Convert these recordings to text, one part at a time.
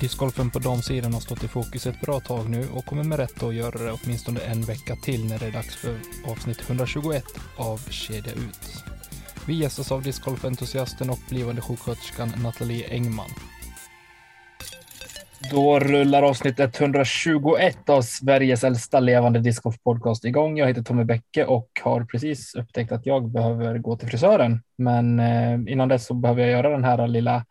Discgolfen på damsidan har stått i fokus ett bra tag nu och kommer med rätta att göra det åtminstone en vecka till när det är dags för avsnitt 121 av Kedja Ut. Vi gästas av discgolfentusiasten och blivande sjuksköterskan Nathalie Engman. Då rullar avsnitt 121 av Sveriges äldsta levande discgolfpodcast igång. Jag heter Tommy Bäcke och har precis upptäckt att jag behöver gå till frisören. Men eh, innan dess så behöver jag göra den här lilla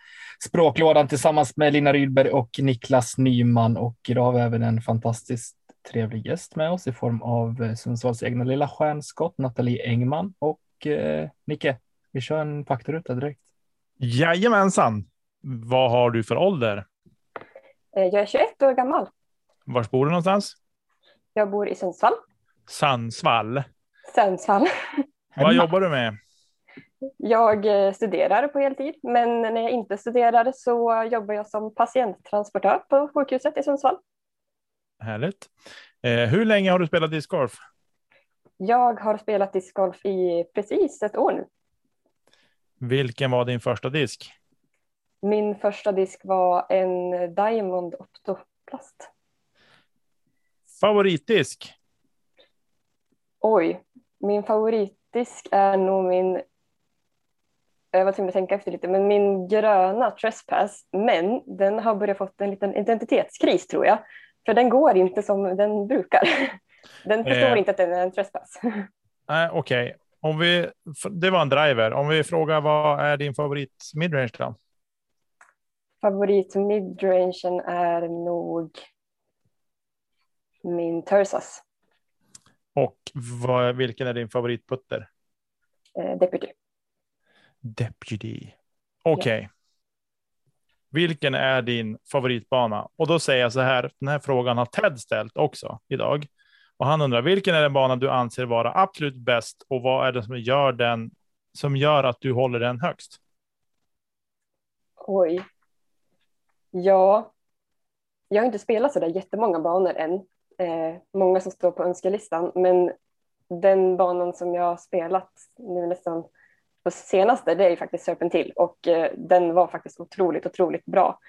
språklådan tillsammans med Lina Rydberg och Niklas Nyman. Och idag har vi även en fantastiskt trevlig gäst med oss i form av eh, Sundsvalls egna lilla stjärnskott Nathalie Engman. Och eh, Nicke, vi kör en faktaruta direkt. Jajamensan. Vad har du för ålder? Eh, jag är 21 år gammal. Var bor du någonstans? Jag bor i Sundsvall. Sundsvall. Sundsvall. Vad jobbar du med? Jag eh, studerar på heltid, men när jag inte studerar så jobbar jag som patienttransportör på sjukhuset i Sundsvall. Härligt. Eh, hur länge har du spelat discgolf? Jag har spelat discgolf i precis ett år nu. Vilken var din första disk? Min första disk var en Diamond Optoplast. Favoritdisk? Oj, min favoritdisk är nog min jag var tvungen att tänka efter lite, men min gröna Trespass, men den har börjat fått en liten identitetskris tror jag. För den går inte som den brukar. Den förstår eh. inte att den är en Trespass. Nej, eh, Okej, okay. Om vi, det var en driver. Om vi frågar vad är din favorit midrange då? Favorit midrangen är nog min Tursas. Och vad, vilken är din favoritputter? Eh, Deputy. Deputy. Okej. Okay. Ja. Vilken är din favoritbana? Och då säger jag så här. Den här frågan har Ted ställt också idag. Och han undrar vilken är den bana du anser vara absolut bäst och vad är det som gör den som gör att du håller den högst? Oj. Ja, jag har inte spelat så där jättemånga banor än. Eh, många som står på önskelistan, men den banan som jag har spelat nu nästan på senaste, det är ju faktiskt Serpentil och eh, den var faktiskt otroligt, otroligt bra.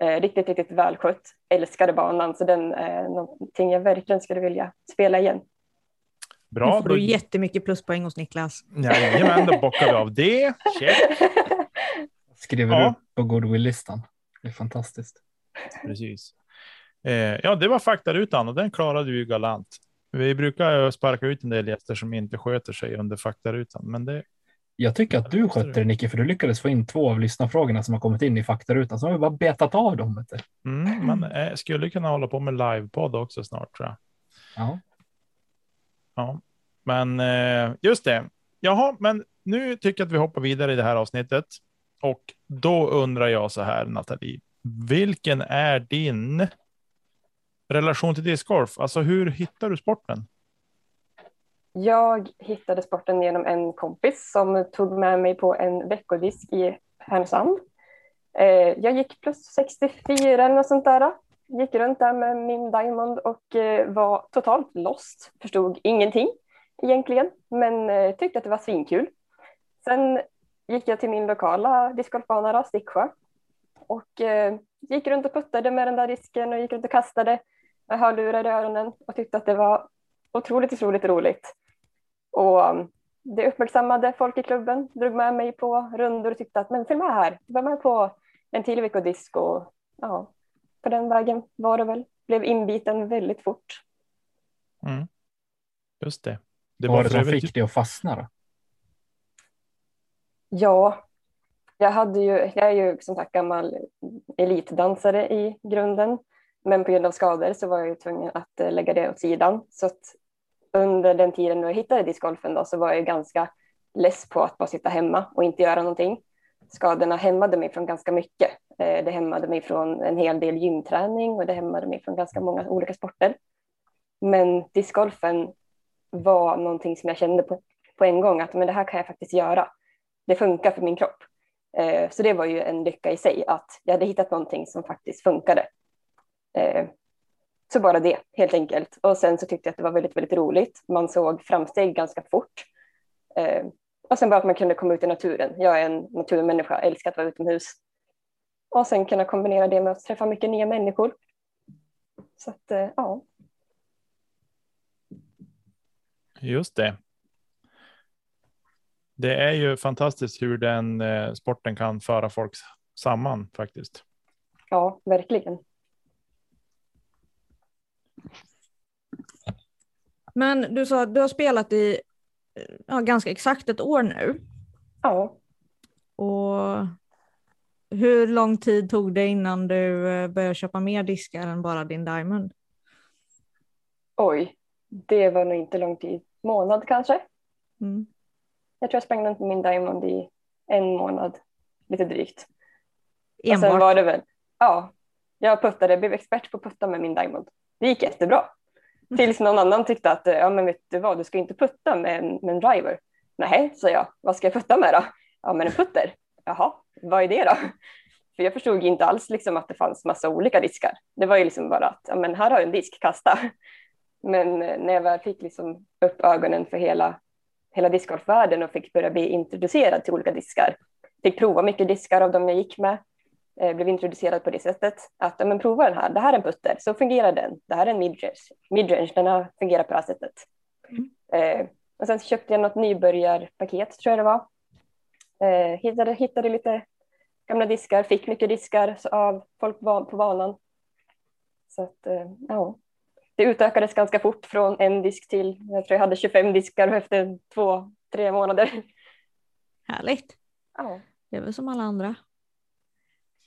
Eh, riktigt, riktigt välskött. Älskade banan, så den är någonting jag verkligen skulle vilja spela igen. Bra. Nu får du jättemycket pluspoäng hos Niklas. Jajamän, då bockar vi av det. Check. Skriver ja. upp på goodwill-listan. Det är fantastiskt. Precis. Eh, ja, det var faktarutan och den klarade vi galant. Vi brukar sparka ut en del gäster som inte sköter sig under faktarutan, men det jag tycker att du skötte det Nicke, för du lyckades få in två av lyssnarfrågorna som har kommit in i faktarutan, så har vi bara betat av dem. Mm, man eh, skulle kunna hålla på med livepodd också snart tror jag. Ja. Ja, men eh, just det. Jaha, men nu tycker jag att vi hoppar vidare i det här avsnittet och då undrar jag så här Nathalie, vilken är din relation till discgolf? Alltså hur hittar du sporten? Jag hittade sporten genom en kompis som tog med mig på en veckodisk i Härnösand. Eh, jag gick plus 64 eller något sånt där. Gick runt där med min Diamond och eh, var totalt lost. Förstod ingenting egentligen, men eh, tyckte att det var svinkul. Sen gick jag till min lokala discgolfbana, Sticksjö, och gick runt och puttade med den där disken och gick runt och kastade med hörlurar i öronen och tyckte att det var otroligt, otroligt roligt. Och um, det uppmärksammade folk i klubben, drog med mig på rundor och tyckte att men följ med här, var med på en till veckodisk och ja, på den vägen var det väl. Blev inbiten väldigt fort. Mm. Just det. det var, var det som fick dig att fastna då? Ja, jag, hade ju, jag är ju som sagt gammal elitdansare i grunden, men på grund av skador så var jag ju tvungen att eh, lägga det åt sidan. Så att under den tiden jag hittade discgolfen då, så var jag ganska less på att bara sitta hemma och inte göra någonting. Skadorna hämmade mig från ganska mycket. Eh, det hämmade mig från en hel del gymträning och det hämmade mig från ganska många olika sporter. Men discgolfen var någonting som jag kände på, på en gång att men det här kan jag faktiskt göra. Det funkar för min kropp. Eh, så det var ju en lycka i sig att jag hade hittat någonting som faktiskt funkade. Eh, så bara det, helt enkelt. Och sen så tyckte jag att det var väldigt, väldigt roligt. Man såg framsteg ganska fort. Eh, och sen bara att man kunde komma ut i naturen. Jag är en naturmänniska, älskar att vara utomhus. och sen kunna kombinera det med att träffa mycket nya människor. Så att, eh, ja. Just det. Det är ju fantastiskt hur den eh, sporten kan föra folk samman faktiskt. Ja, verkligen. Men du sa att du har spelat i ja, ganska exakt ett år nu. Ja. Och hur lång tid tog det innan du eh, började köpa mer diskar än bara din Diamond? Oj, det var nog inte lång tid. Månad kanske. Mm. Jag tror jag sprang runt med min Diamond i en månad, lite drygt. Enbart? Och sen var det väl, ja, jag puttade, blev expert på att putta med min Diamond. Det gick jättebra. Tills någon annan tyckte att, ja men vet du vad, du ska inte putta med en, med en driver. Nej, sa jag, vad ska jag putta med då? Ja men en putter. Jaha, vad är det då? För jag förstod inte alls liksom att det fanns massa olika diskar. Det var ju liksom bara att, ja men här har du en disk, kasta. Men eh, när jag väl fick liksom upp ögonen för hela, hela discgolfvärlden och fick börja bli introducerad till olika diskar, fick prova mycket diskar av dem jag gick med, eh, blev introducerad på det sättet att men prova den här, det här är en putter, så fungerar den, det här är en midrange, midrange den har fungerat på det här sättet. Mm. Eh, och sen köpte jag något nybörjarpaket tror jag det var. Eh, hittade, hittade lite gamla diskar, fick mycket diskar av folk på banan. Så att, eh, ja det utökades ganska fort från en disk till, jag tror jag hade 25 diskar efter två, tre månader. Härligt. Ja. Det är väl som alla andra.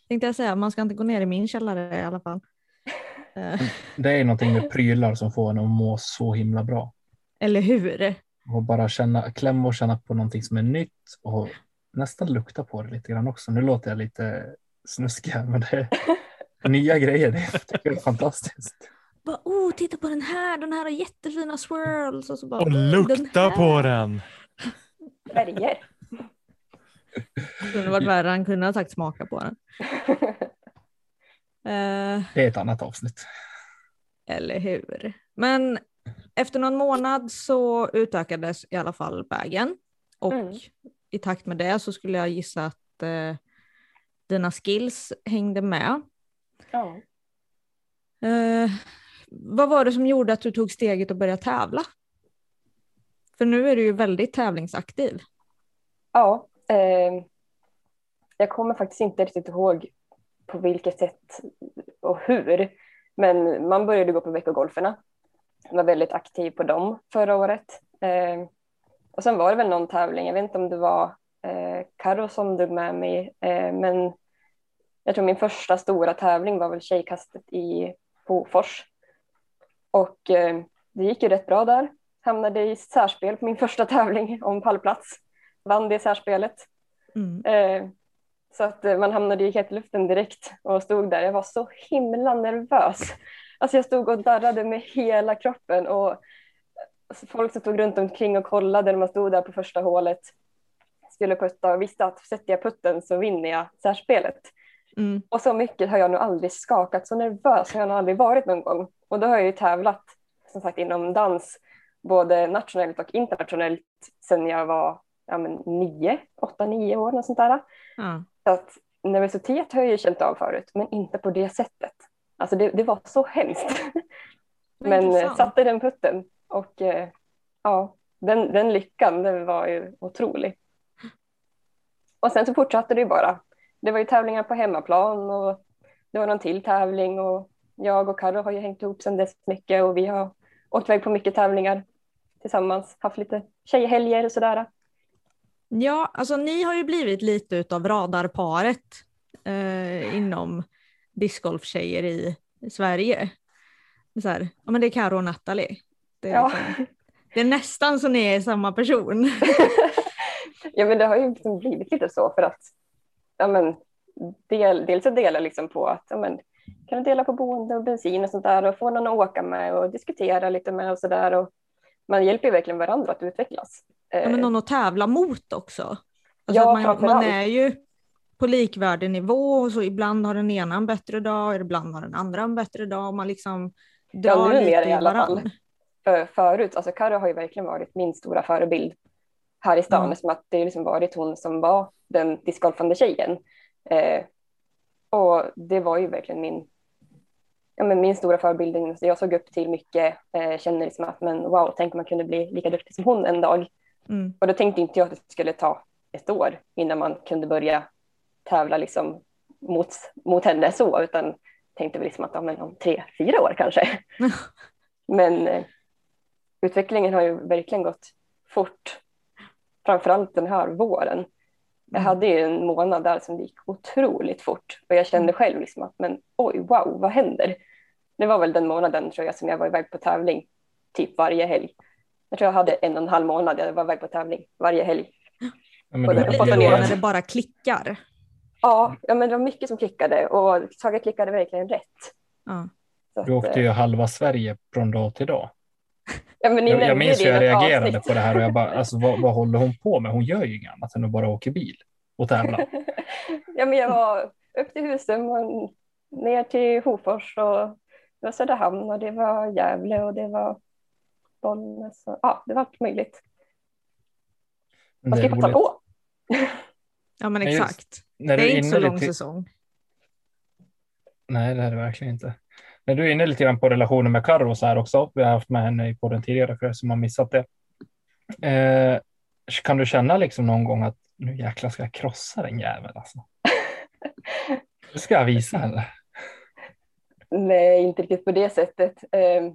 Tänkte jag säga, man ska inte gå ner i min källare i alla fall. Eh, Det är någonting med prylar som får en att må så himla bra. Eller hur? Och bara känna, klämma och känna på någonting som är nytt och nästan lukta på det lite grann också. Nu låter jag lite snuskig här, men det är nya grejer. Det är fantastiskt. Bara, oh, titta på den här, den här har jättefina swirls. Och, så bara, Och "Oh, den lukta här." på den. Färger. Det kunde varit värre, han kunde ha sagt smaka på den. Eh, Det är ett annat avsnitt. eller hur? Men efter någon månad så utökades i alla fall vägen. Och Mm. i takt med det så skulle jag gissa att eh, dina skills hängde med. ja. Eh, vad var det som gjorde att du tog steget och började tävla? För nu är du ju väldigt tävlingsaktiv. ja eh, jag kommer faktiskt inte riktigt ihåg på vilket sätt och hur. Men man började gå på veckogolferna. Jag var väldigt aktiv på dem förra året. Eh, och sen var det väl någon tävling, jag vet inte om det var eh, Karo som drog med mig, eh, men jag tror min första stora tävling var väl tjejkastet i Hofors. Och eh, det gick ju rätt bra där. Hamnade i särspel på min första tävling om pallplats. Vann det särspelet. Mm. Eh, så att eh, man hamnade i hetluften direkt och stod där. Jag var så himla nervös. Alltså jag stod och darrade med hela kroppen och alltså folk som stod runt omkring och kollade när man stod där på första hålet skulle putta och visste att sätter jag putten så vinner jag särspelet. Mm. Och så mycket har jag nog aldrig skakat, så nervös har jag nog aldrig varit någon gång. Och då har jag ju tävlat som sagt inom dans, både nationellt och internationellt sedan jag var ja, men, nio, åtta, nio år, något sånt där. Ja. Så att nervositet har jag ju känt av förut, men inte på det sättet. Alltså det, det var så hemskt. Men eh, intressant. satte den putten och eh, ja, den, den lyckan den var ju otrolig. Och sen så fortsatte det ju bara. Det var ju tävlingar på hemmaplan och det var någon till tävling och jag och Karo har ju hängt ihop sedan dess mycket och vi har åkt iväg på mycket tävlingar tillsammans, haft lite tjejhelger och sådär. Ja, alltså ni har ju blivit lite utav radarparet eh, inom discgolftjejer i Sverige. Så här, ja, men det är Karo och Natalie. Det är, Ja. liksom, det är nästan så ni är samma person. ja, men det har ju liksom blivit lite så för att ja, men, del, dels att dela liksom på att ja, men, kan du dela på boende och bensin och sånt där och få någon att åka med och diskutera lite med och så där. Och man hjälper ju verkligen varandra att utvecklas. Ja, men Eh, någon att tävla mot också. Alltså Ja, man, man är ju på likvärdig nivå och så ibland har den ena en bättre dag, ibland har den andra en bättre dag och man liksom drar numera lite i alla fall. för, förut, alltså Karo har ju verkligen varit min stora förebild här i stan, Mm. eftersom att det liksom varit hon som var den discgolfande tjejen. Eh, och Och det var ju verkligen min, ja, men min stora förebild. Jag såg upp till mycket, eh, kände liksom att men wow, tänk om man kunde bli lika duktig som hon en dag. Mm. Och då tänkte inte jag att det skulle ta ett år innan man kunde börja tävla liksom mot, mot henne så, utan tänkte väl liksom att ja, men om tre, fyra år kanske. men eh, utvecklingen har ju verkligen gått fort, framförallt den här våren. Jag Mm. hade ju en månad där som det gick otroligt fort och jag kände själv liksom att men oj, wow, vad händer? Det var väl den månaden tror jag som jag var iväg på tävling typ varje helg. Jag tror jag hade en och en halv månad jag var iväg på tävling varje helg. Ja, men det- då ner. när det bara klickar. Ja, ja, men det var mycket som klickade och saker klickade verkligen rätt. Ja. Du åkte eh, ju halva Sverige från dag till dag. Ja, men ni Jag, jag minns hur jag reagerade avsnitt. på det här och jag bara, alltså vad, vad håller hon på med? Hon gör ju inget annat än att bara åka bil och tävla. ja, men jag var upp till Husum och ner till Hofors och det var Söderhamn och det var Gävle och det var Bollnäs. Och, ja, det var allt möjligt. Man Det ska ju passa på. ja, men just- exakt. När Det är inte så lång lite, säsong. nej, det är det verkligen inte. Men du är inne lite grann på relationen med Carro så här också, vi har haft med henne i podden tidigare för er som har missat det. Eh, kan du känna liksom någon gång att nu jäklar ska jag krossa den jäveln alltså? Nu ska jag visa henne. Nej, inte riktigt på det sättet. Eh,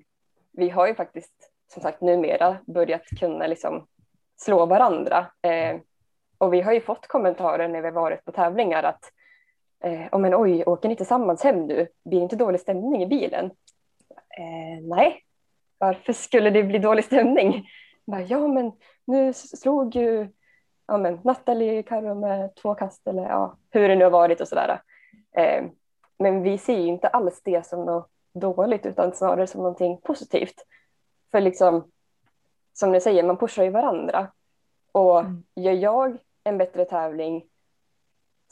vi har ju faktiskt som sagt numera börjat kunna liksom slå varandra. Eh, och vi har ju fått kommentarer när vi varit på tävlingar att eh, oh, men oj, åker ni tillsammans hem nu? Blir det inte dålig stämning i bilen? Eh, nej, varför skulle det bli dålig stämning? Bara, ja, men nu slog ju ja, men, Nathalie Karo med två kast eller ja, hur det nu har varit och sådär. Eh, men vi ser ju inte alls det som något dåligt utan snarare som någonting positivt. För liksom, som ni säger, man pushar ju varandra. Och Mm. gör jag en bättre tävling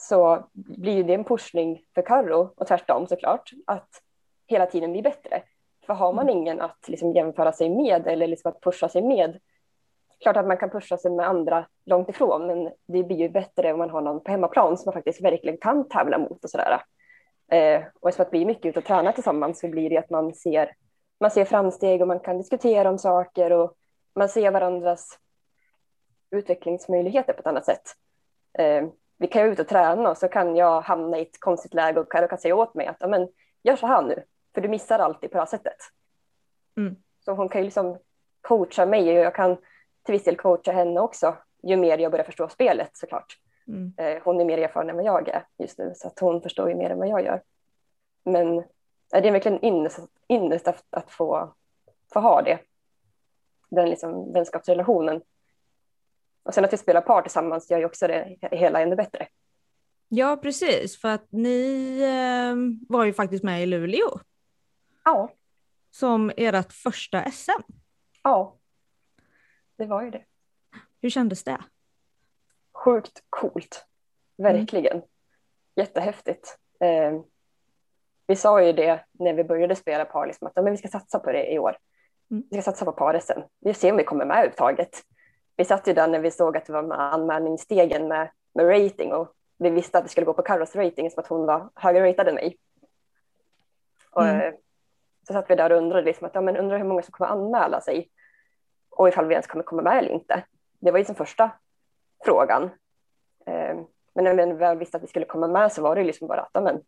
så blir det en pushning för Karro och tvärtom såklart, att hela tiden bli bättre. För har man ingen att liksom jämföra sig med eller liksom att pusha sig med, klart att man kan pusha sig med andra långt ifrån, men det blir ju bättre om man har någon på hemmaplan som man faktiskt verkligen kan tävla mot och sådär. Eh, och eftersom att vi är mycket ute och tränar tillsammans så blir det att man ser, man ser framsteg och man kan diskutera om saker och man ser varandras utvecklingsmöjligheter på ett annat sätt. Eh, vi kan ju ut och träna och så kan jag hamna i ett konstigt läge och Karo kan säga åt mig att men, gör så här nu, för du missar alltid på det här sättet. Mm. Så hon kan ju liksom coacha mig och jag kan till viss del coacha henne också, ju mer jag börjar förstå spelet såklart. Mm. Eh, hon är mer erfaren än vad jag är just nu, så att hon förstår ju mer än vad jag gör. Men eh, det är verkligen ynnest, ynnest att, att få, få ha det. Den liksom, vänskapsrelationen. Och sen att vi spelar par tillsammans gör ju också det hela ännu bättre. Ja, precis. För att ni eh, var ju faktiskt med i Luleå Ja, som ert första SM. ja. Det var ju det. Hur kändes det? Sjukt coolt. Verkligen. Jättehäftigt. Eh, vi sa ju det när vi började spela par, liksom, att men vi ska satsa på det i år. Mm. Vi ska satsa på par-SM. Vi får se om vi kommer med överhuvudtaget. Vi satt ju där när vi såg att det var med anmälningsstegen med, med rating och vi visste att det skulle gå på Carros rating som att hon var högre ratad än mig. Och, Mm. eh, Så satt vi där och undrade, liksom att, ja, men undrar hur många som kommer anmäla sig och ifall vi ens kommer komma med eller inte. Det var ju som första frågan. Eh, Men när vi väl visste att vi skulle komma med så var det liksom bara att, ja, men,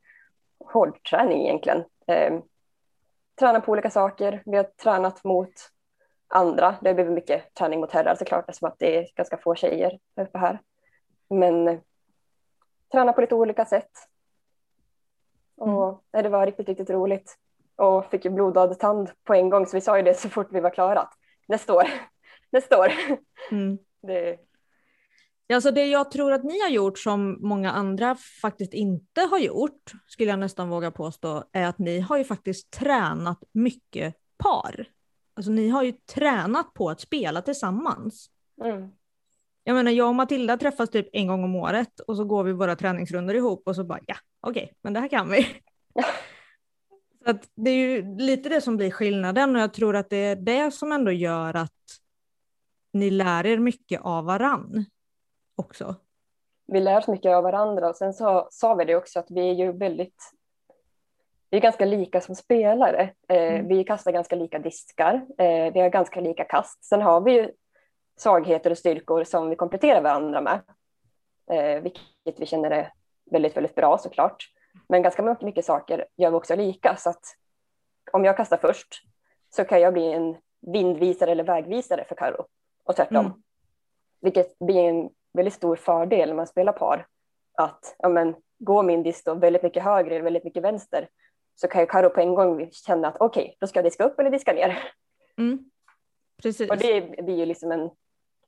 hårdträning egentligen. Eh, träna på olika saker. Vi har tränat mot andra. Det har blivit mycket träning mot herrar såklart eftersom att det är ganska få tjejer uppe här. Men eh, träna på lite olika sätt. Och nej, det var riktigt, riktigt roligt. Och fick ju blodad tand på en gång så vi sa ju det så fort vi var klara. att Nästa år, nästa år. Mm. Det, Alltså det jag tror att ni har gjort som många andra faktiskt inte har gjort, skulle jag nästan våga påstå, är att ni har ju faktiskt tränat mycket par. Alltså ni har ju tränat på att spela tillsammans. mm. Jag menar jag och Matilda träffas typ en gång om året och så går vi våra träningsrundor ihop och så bara ja, okej, men det här kan vi. så att det är ju lite det som blir skillnaden och jag tror att det är det som ändå gör att ni lär er mycket av varann också. vi lär oss mycket av varandra och sen så sa vi det också att vi är ju väldigt vi är ganska lika som spelare. Eh, Mm. Vi kastar ganska lika diskar. Eh, vi har ganska lika kast. Sen har vi ju svagheter och styrkor som vi kompletterar varandra med. Eh, vilket vi känner är väldigt, väldigt bra såklart. Men ganska mycket saker gör vi också lika. Så att om jag kastar först så kan jag bli en vindvisare eller vägvisare för Karo och tvärtom. Mm. Vilket blir en väldigt stor fördel när man spelar par. Att ja, men, går min disk då väldigt mycket högre eller väldigt mycket vänster så kan ju Karo på en gång känna att okej, då ska jag diska upp eller diska ner. Mm. Precis. Och det blir ju liksom en,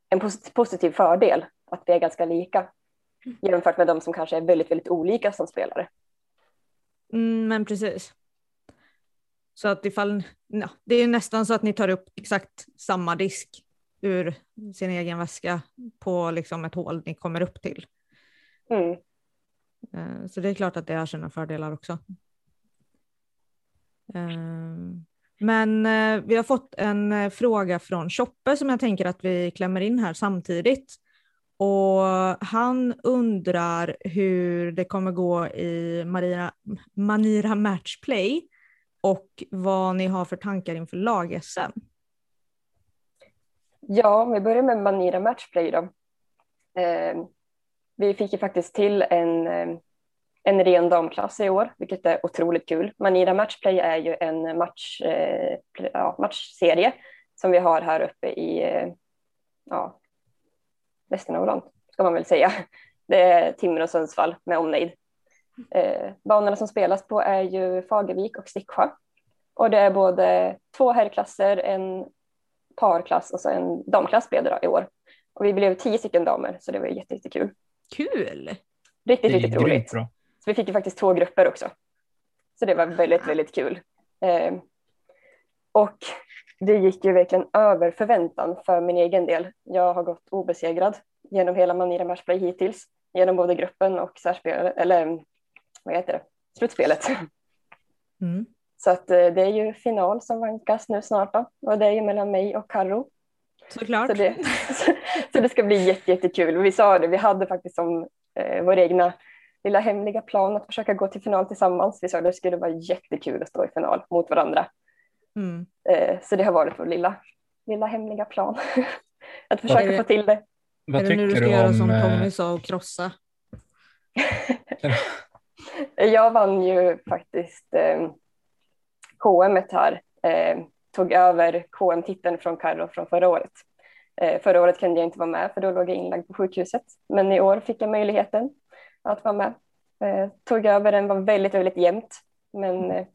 en posit- positiv fördel att vi är ganska lika jämfört med de som kanske är väldigt, väldigt olika som spelare. Mm, men precis. Så att ifall, ja, det är nästan så att ni tar upp exakt samma disk ur sin egen väska på liksom ett hål ni kommer upp till. Mm. Eh, Så det är klart att det har sina fördelar också. Ehm, men eh, vi har fått en eh, fråga från Choppe som jag tänker att vi klämmer in här samtidigt. Och han undrar hur det kommer gå i Marina, Manira Matchplay och vad ni har för tankar inför lag-SM. Ja, om vi börjar med Manira Matchplay då. Eh, vi fick ju faktiskt till en, ehm, en ren damklass i år, vilket är otroligt kul. Manira Matchplay är ju en match, eh, ja, matchserie som vi har här uppe i eh, ja, Västernorrland, ska man väl säga. Det är Timrå och Sundsvall med omnejd. Eh, banorna som spelas på är ju Fagervik och Sticksjö. Och det är både två herrklasser, en parklass och så en damklass blev det då i år. Och vi blev tio stycken damer, så det var jätte- jättekul. Kul! Det Riktigt, riktigt roligt. bra. Så vi fick ju faktiskt två grupper också. Så det var väldigt, väldigt kul. Eh, och det gick ju verkligen över förväntan för min egen del. Jag har gått obesegrad genom hela Manira Matchplay hittills, genom både gruppen och särspel, eller vad heter det, slutspelet. Mm. Så att eh, det är ju final som vankas nu snart då. och det är ju mellan mig och Karo. Såklart. Så det, så det ska bli jätte, jättekul. Vi sa det, vi hade faktiskt som eh, vår egna lilla hemliga plan att försöka gå till final tillsammans. Vi sa det skulle vara jättekul att stå i final mot varandra. Mm. Eh, så det har varit vår lilla, lilla hemliga plan. att försöka det- få till det. Vad är det nu du tycker ska du göra om... som eh, Tommy sa och krossa? Jag vann ju faktiskt eh, KM här. Eh, tog över KM-titeln från Carro från förra året. Eh, förra året kunde jag inte vara med för då låg jag inlagd på sjukhuset. Men i år fick jag möjligheten att vara med. Eh, tog över den, var väldigt, väldigt jämnt. Men eh,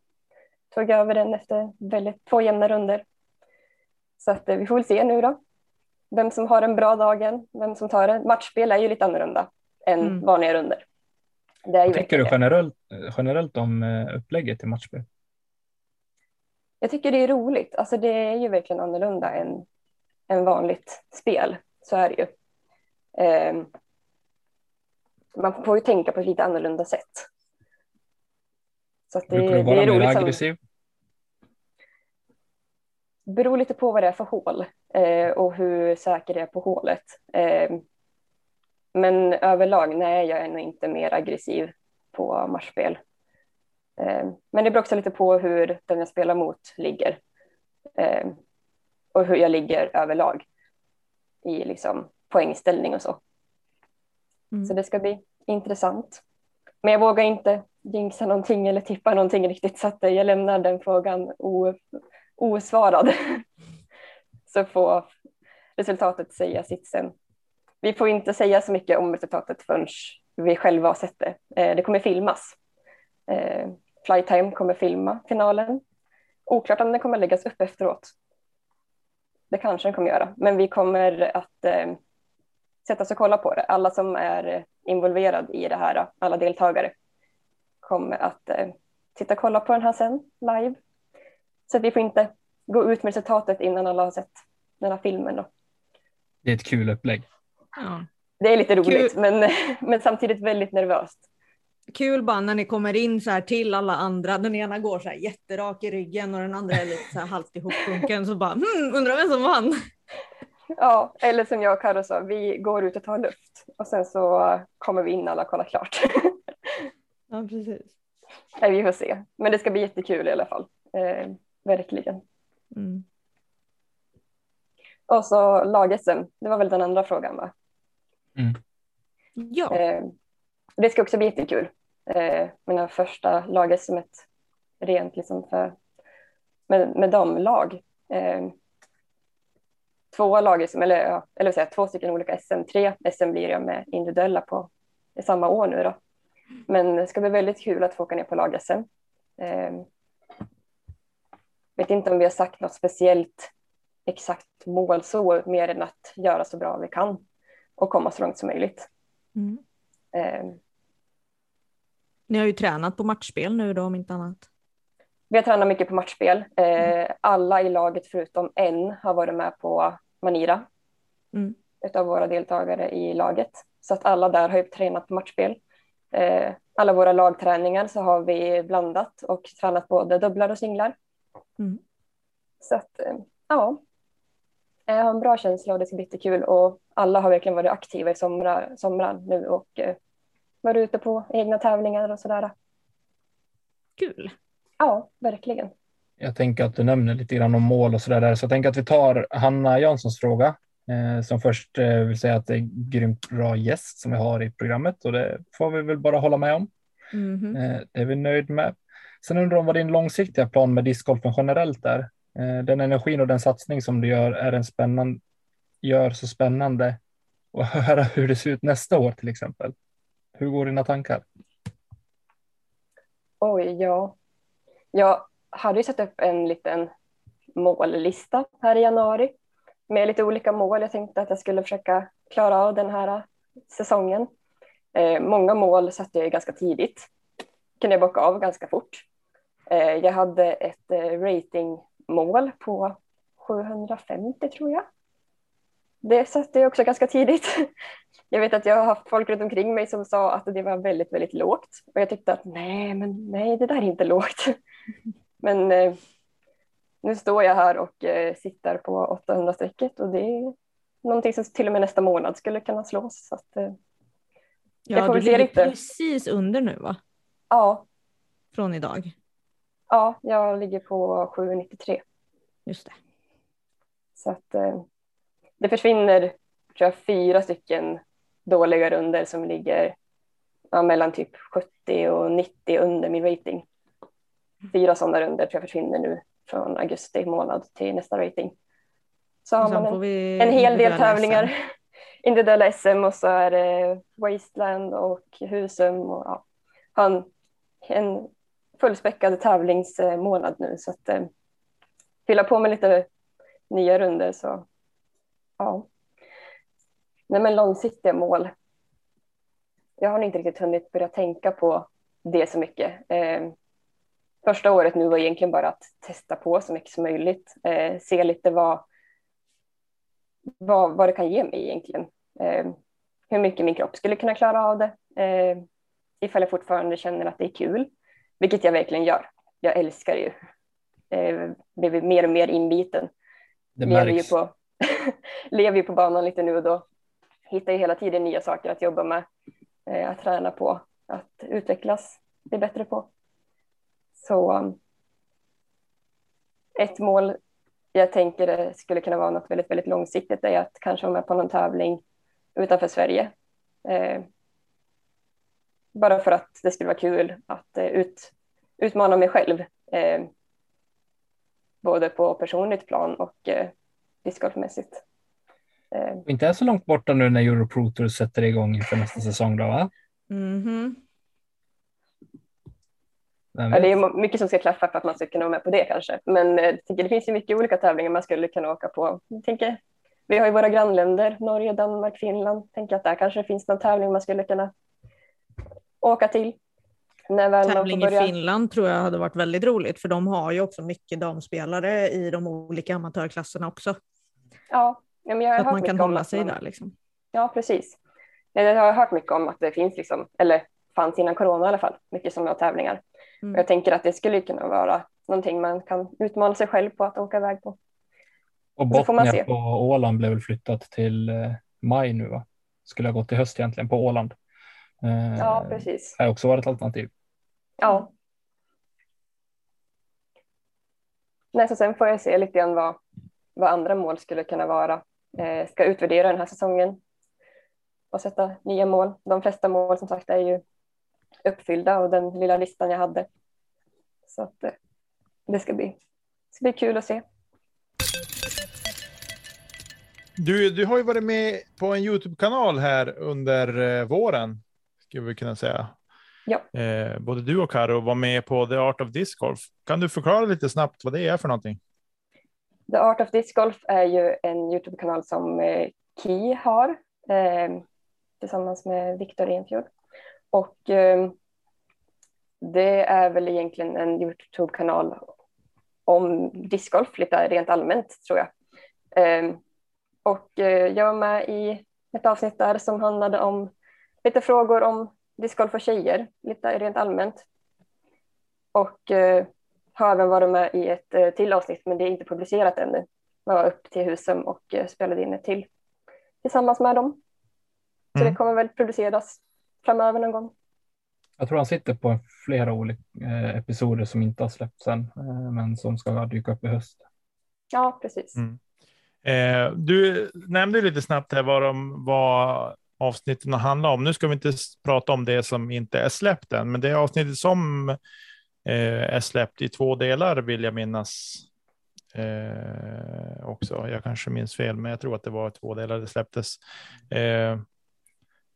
tog över den efter väldigt, två jämna runder. Så att, eh, vi får väl se nu då. Vem som har en bra dagen, vem som tar det. Matchspel är ju lite annorlunda än Mm. vanliga runder. Det är ju Vad tycker du generellt, generellt om upplägget i matchspel? Jag tycker det är roligt. Alltså det är ju verkligen annorlunda än, än vanligt spel. Så är det ju. Man får ju tänka på ett lite annorlunda sätt. Så det, Brukar du det vara är mer roligt. Som, aggressiv? beror lite på vad det är för hål eh, och hur säker det är på hålet. Ehm, men överlag, nej, jag är nog inte mer aggressiv på matchspel. Ehm, men det beror också lite på hur den jag spelar mot ligger. Ehm, och hur jag ligger överlag i liksom poängställning och så. Mm. Så det ska bli intressant. Men jag vågar inte jinxa någonting eller tippa någonting riktigt så att jag lämnar den frågan osvarad. så får resultatet säga sitt sen. Vi får inte säga så mycket om resultatet förrän vi själva har sett det. Eh, det kommer filmas. Eh, Flytime kommer filma finalen. Oklart om den kommer läggas upp efteråt. Det kanske den kommer göra, men vi kommer att eh, sätta oss och kolla på det. Alla som är involverade i det här, alla deltagare, kommer att eh, sitta och kolla på den här sen, live. Så att vi får inte gå ut med resultatet innan alla har sett den här filmen. Då. Det är ett kul upplägg. Ja. Det är lite roligt, Kul. men, men samtidigt väldigt nervöst. Kul bara när ni kommer in så här till alla andra. Den ena går så här jätterak i ryggen och den andra är lite så här halvt ihopsjunken. Så bara hmm, undrar vem som vann. Ja, eller som jag och Carro sa, vi går ut och tar luft och sen så kommer vi in alla och kollar klart. Ja, precis. Nej, vi får se, men det ska bli jättekul i alla fall. Eh, verkligen. Mm. Och så lag-SM, det var väl den andra frågan va? Ja, Eh, det ska också bli jättekul. Eh, mina första lag-SM rent liksom för, med, med damlag. Eh, två lag, eller, eller säga, två stycken olika SM. Tre SM blir jag med individuella på samma år nu då. Men det ska bli väldigt kul att få åka ner på lag-SM. Eh, vet inte om vi har sagt något speciellt exakt mål så, mer än att göra så bra vi kan och komma så långt som möjligt. mm. Eh, ni har ju tränat på matchspel nu då om inte annat. Vi har tränat mycket på matchspel. Eh, alla i laget förutom en har varit med på Manira Mm. utav våra deltagare i laget. Så att alla där har ju tränat på matchspel. Eh, alla våra lagträningar så har vi blandat och tränat både dubblar och singlar. Mm. Så att eh, ja, jag har en bra känsla och det ska bli jättekul och alla har verkligen varit aktiva i somrar, somrar nu och eh, varit ute på egna tävlingar och sådär. Kul. Ja, verkligen. Jag tänker att du nämner lite grann om mål och så där, så jag tänker att vi tar Hanna Janssons fråga eh, som först eh, vill säga att det är grymt bra gäst som vi har i programmet och det får vi väl bara hålla med om. Mhm. Eh, det är vi nöjd med. Sen undrar de vad din långsiktiga plan med discgolfen generellt är. Eh, den energin och den satsning som du gör är en spännande, gör så spännande och höra hur det ser ut nästa år till exempel. Hur går dina tankar? Oj, ja. Jag hade ju satt upp en liten mållista här i januari med lite olika mål. Jag tänkte att jag skulle försöka klara av den här säsongen. Eh, många mål satte jag ganska tidigt. Kunde jag bocka av ganska fort. Eh, jag hade ett eh, ratingmål på 750 tror jag. Det satte jag också ganska tidigt. Jag vet att jag har haft folk runt omkring mig som sa att det var väldigt, väldigt lågt. Och jag tyckte att nej, men nej, det där är inte lågt. Men eh, nu står jag här och eh, sitter på 800-strecket och det är någonting som till och med nästa månad skulle kunna slås. Så att, eh, Ja, får du ligger lite. precis under nu va? ja, Från idag. ja, jag ligger på 793. Just det. Så att eh, det försvinner tror jag, fyra stycken dåliga runder som ligger ja, mellan typ 70 och 90 under min rating. Fyra sådana runder tror jag försvinner nu från augusti månad till nästa rating. Så har man en, en hel del tävlingar. SM. Individuella SM och så är det Wasteland och Husum och ja, har en, en fullspäckad tävlingsmånad nu så att eh, fylla på med lite nya runder så ja. Nej men långsiktiga mål. Jag har inte riktigt hunnit börja tänka på det så mycket. Eh, första året nu var egentligen bara att testa på så mycket som möjligt. Eh, se lite vad, vad, vad det kan ge mig egentligen. Eh, hur mycket min kropp skulle kunna klara av det. Eh, ifall jag fortfarande känner att det är kul, vilket jag verkligen gör. Jag älskar ju. Eh, blivit mer och mer inbiten. Det lever ju, märks. på, lever ju på banan lite nu och då. Hittar ju hela tiden nya saker att jobba med, eh, att träna på, att utvecklas, bli bättre på. Så ett mål jag tänker skulle kunna vara något väldigt, väldigt långsiktigt är att kanske vara med på någon tävling utanför Sverige. Eh, bara för att det skulle vara kul att eh, ut, utmana mig själv. Eh, både på personligt plan och eh, discgolfmässigt. Eh, Inte är så långt borta nu när Euro Pro Tour sätter igång inför nästa säsong då va? Mhm. Vem ja, det är mycket som ska klaffa för att man ska kunna vara med på det kanske. Men eh, jag tycker det finns ju mycket olika tävlingar man skulle kunna åka på. Jag tänker, vi har ju våra grannländer, Norge, Danmark, Finland. Tänker att där kanske finns någon tävling man skulle kunna åka till. När väl man får Tävling i börja. Finland tror jag hade varit väldigt roligt för de har ju också mycket damspelare i de olika amatörklasserna också. Ja, ja, men jag har Så att man kan mycket hålla sig man- där liksom. Ja, precis. Jag har hört mycket om att det finns, liksom, eller fanns innan corona i alla fall, mycket sådana tävlingar. Mm. Och jag tänker att det skulle kunna vara någonting man kan utmana sig själv på att åka iväg på. Och så får man Botnia se. på Åland blev väl flyttat till eh, maj nu va? Skulle ha gått till höst egentligen på Åland. Eh, Ja, precis. Har också varit ett alternativ. Ja. Nej, så sen får jag se lite grann vad, vad andra mål skulle kunna vara. Eh, ska utvärdera den här säsongen och sätta nya mål. De flesta mål som sagt är ju uppfyllda och den lilla listan jag hade. Så att eh, det ska bli, det ska bli kul att se. Du, du har ju varit med på en Youtube-kanal här under eh, våren, skulle vi kunna säga. Ja. Eh, både du och Karo var med på The Art of Disc Golf. Kan du förklara lite snabbt vad det är för någonting? The Art of Disc Golf är ju en Youtube-kanal som eh, Ki har eh, tillsammans med Viktor Enfjord. Och eh, det är väl egentligen en Youtube-kanal om discgolf lite rent allmänt tror jag. Eh, och eh, jag var med i ett avsnitt där som handlade om lite frågor om discgolf och tjejer, lite rent allmänt. Och eh, har även varit med i ett till avsnitt, men det är inte publicerat ännu. Jag var upp till Husum och spelade in ett till tillsammans med dem. Så Mm. det kommer väl produceras framöver någon gång. Jag tror han sitter på flera olika eh, episoder som inte har släppts än, eh, men som ska dyka upp i höst. Ja, precis. Mm. Eh, du nämnde lite snabbt här vad, de, vad avsnitten handlar om. Nu ska vi inte prata om det som inte är släppt än, men det avsnittet som eh, är släppt i två delar vill jag minnas eh, också. Jag kanske minns fel, men jag tror att det var två delar det släpptes.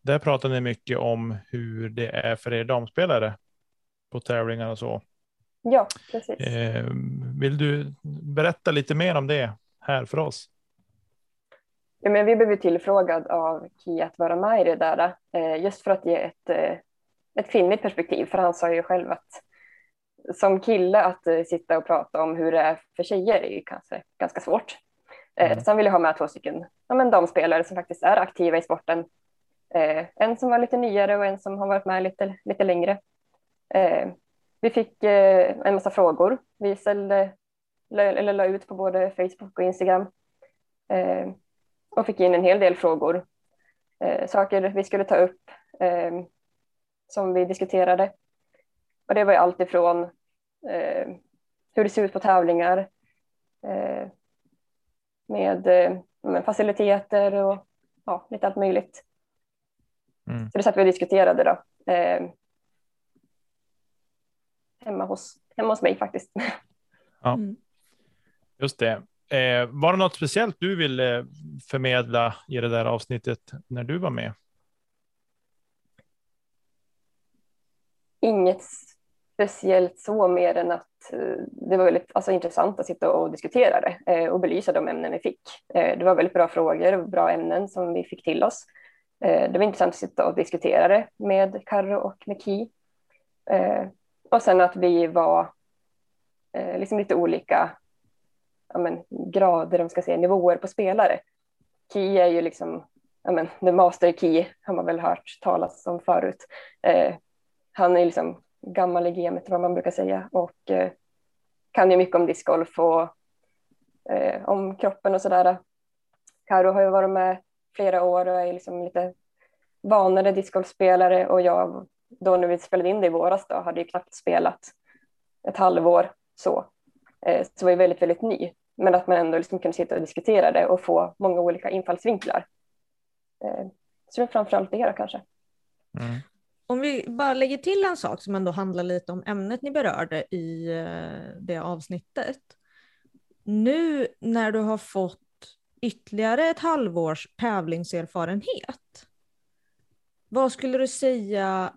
Där pratade ni mycket om hur det är för er damspelare på tävlingar och så. Ja, precis. Eh, vill du berätta lite mer om det här för oss? Ja, men vi blev tillfrågad av Ki att vara med i det där, eh, just för att ge ett, eh, ett kvinnligt perspektiv. För han sa ju själv att som kille att eh, sitta och prata om hur det är för tjejer är ju kanske ganska svårt. Eh, Mm. Så han ville ha med två stycken ja, men damspelare som faktiskt är aktiva i sporten. Eh, en som var lite nyare och en som har varit med lite, lite längre. Eh, vi fick eh, en massa frågor. Vi ställde, la, eller la ut på både Facebook och Instagram. Eh, och fick in en hel del frågor. Eh, saker vi skulle ta upp eh, som vi diskuterade. Och det var ju allt ifrån eh, hur det ser ut på tävlingar eh, med, eh, med faciliteter och ja, lite allt möjligt. Mm. Så det satt vi och diskuterade då. Eh, hemma, hos, hemma hos mig faktiskt. Mm. Just det. Eh, var det något speciellt du ville förmedla i det där avsnittet när du var med? Inget speciellt så mer än att eh, det var väldigt alltså, intressant att sitta och diskutera det eh, och belysa de ämnen vi fick. Eh, det var väldigt bra frågor och bra ämnen som vi fick till oss. Eh, det var intressant att sitta och diskutera det med Karro och med Ki. Eh, och sen att vi var eh, liksom lite olika ja, men, grader, om man ska säga, nivåer på spelare. Ki är ju liksom, ja, men, the master key har man väl hört talas om förut. Han är liksom gammal i gamet, vad man brukar säga, och kan ju mycket om discgolf och om kroppen och sådär. Karo har ju varit med flera år och är liksom lite vanare discgolfspelare och jag, då när vi spelade in det i våras då, hade ju knappt spelat ett halvår så. Eh, så var jag väldigt, väldigt ny. Men att man ändå liksom kunde sitta och diskutera det och få många olika infallsvinklar. Eh, så det är framförallt det då kanske. Mm. Om vi bara lägger till en sak som ändå handlar lite om ämnet ni berörde i eh, det avsnittet. Nu när du har fått ytterligare ett halvårs tävlingserfarenhet. Vad skulle du säga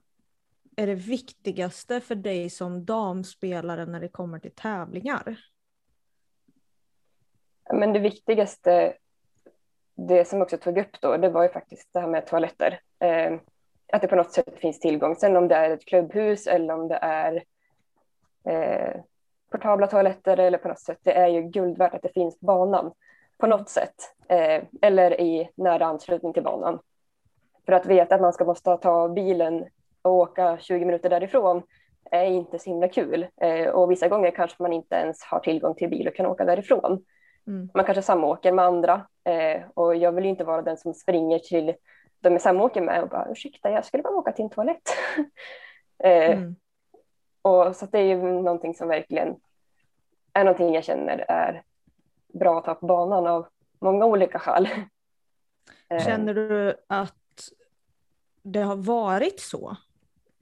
är det viktigaste för dig som damspelare när det kommer till tävlingar? Men det viktigaste, det som också tog upp då, det var ju faktiskt det här med toaletter. Eh, att det på något sätt finns tillgång. Sen om det är ett klubbhus eller om det är eh, portabla toaletter eller på något sätt, det är ju guld värt att det finns på banan på något sätt. Eh, eller i nära anslutning till banan. För att veta att man ska måste ta bilen och åka 20 minuter därifrån är inte så himla kul. Eh, och vissa gånger kanske man inte ens har tillgång till bil och kan åka därifrån. Mm. Man kanske samåker med andra eh, och jag vill ju inte vara den som springer till de jag samåker med och bara ursäkta, jag skulle bara åka till en toalett. eh, Mm. och så det är ju någonting som verkligen är någonting jag känner är bra att ha på banan av många olika skäl. Eh, Känner du att det har varit så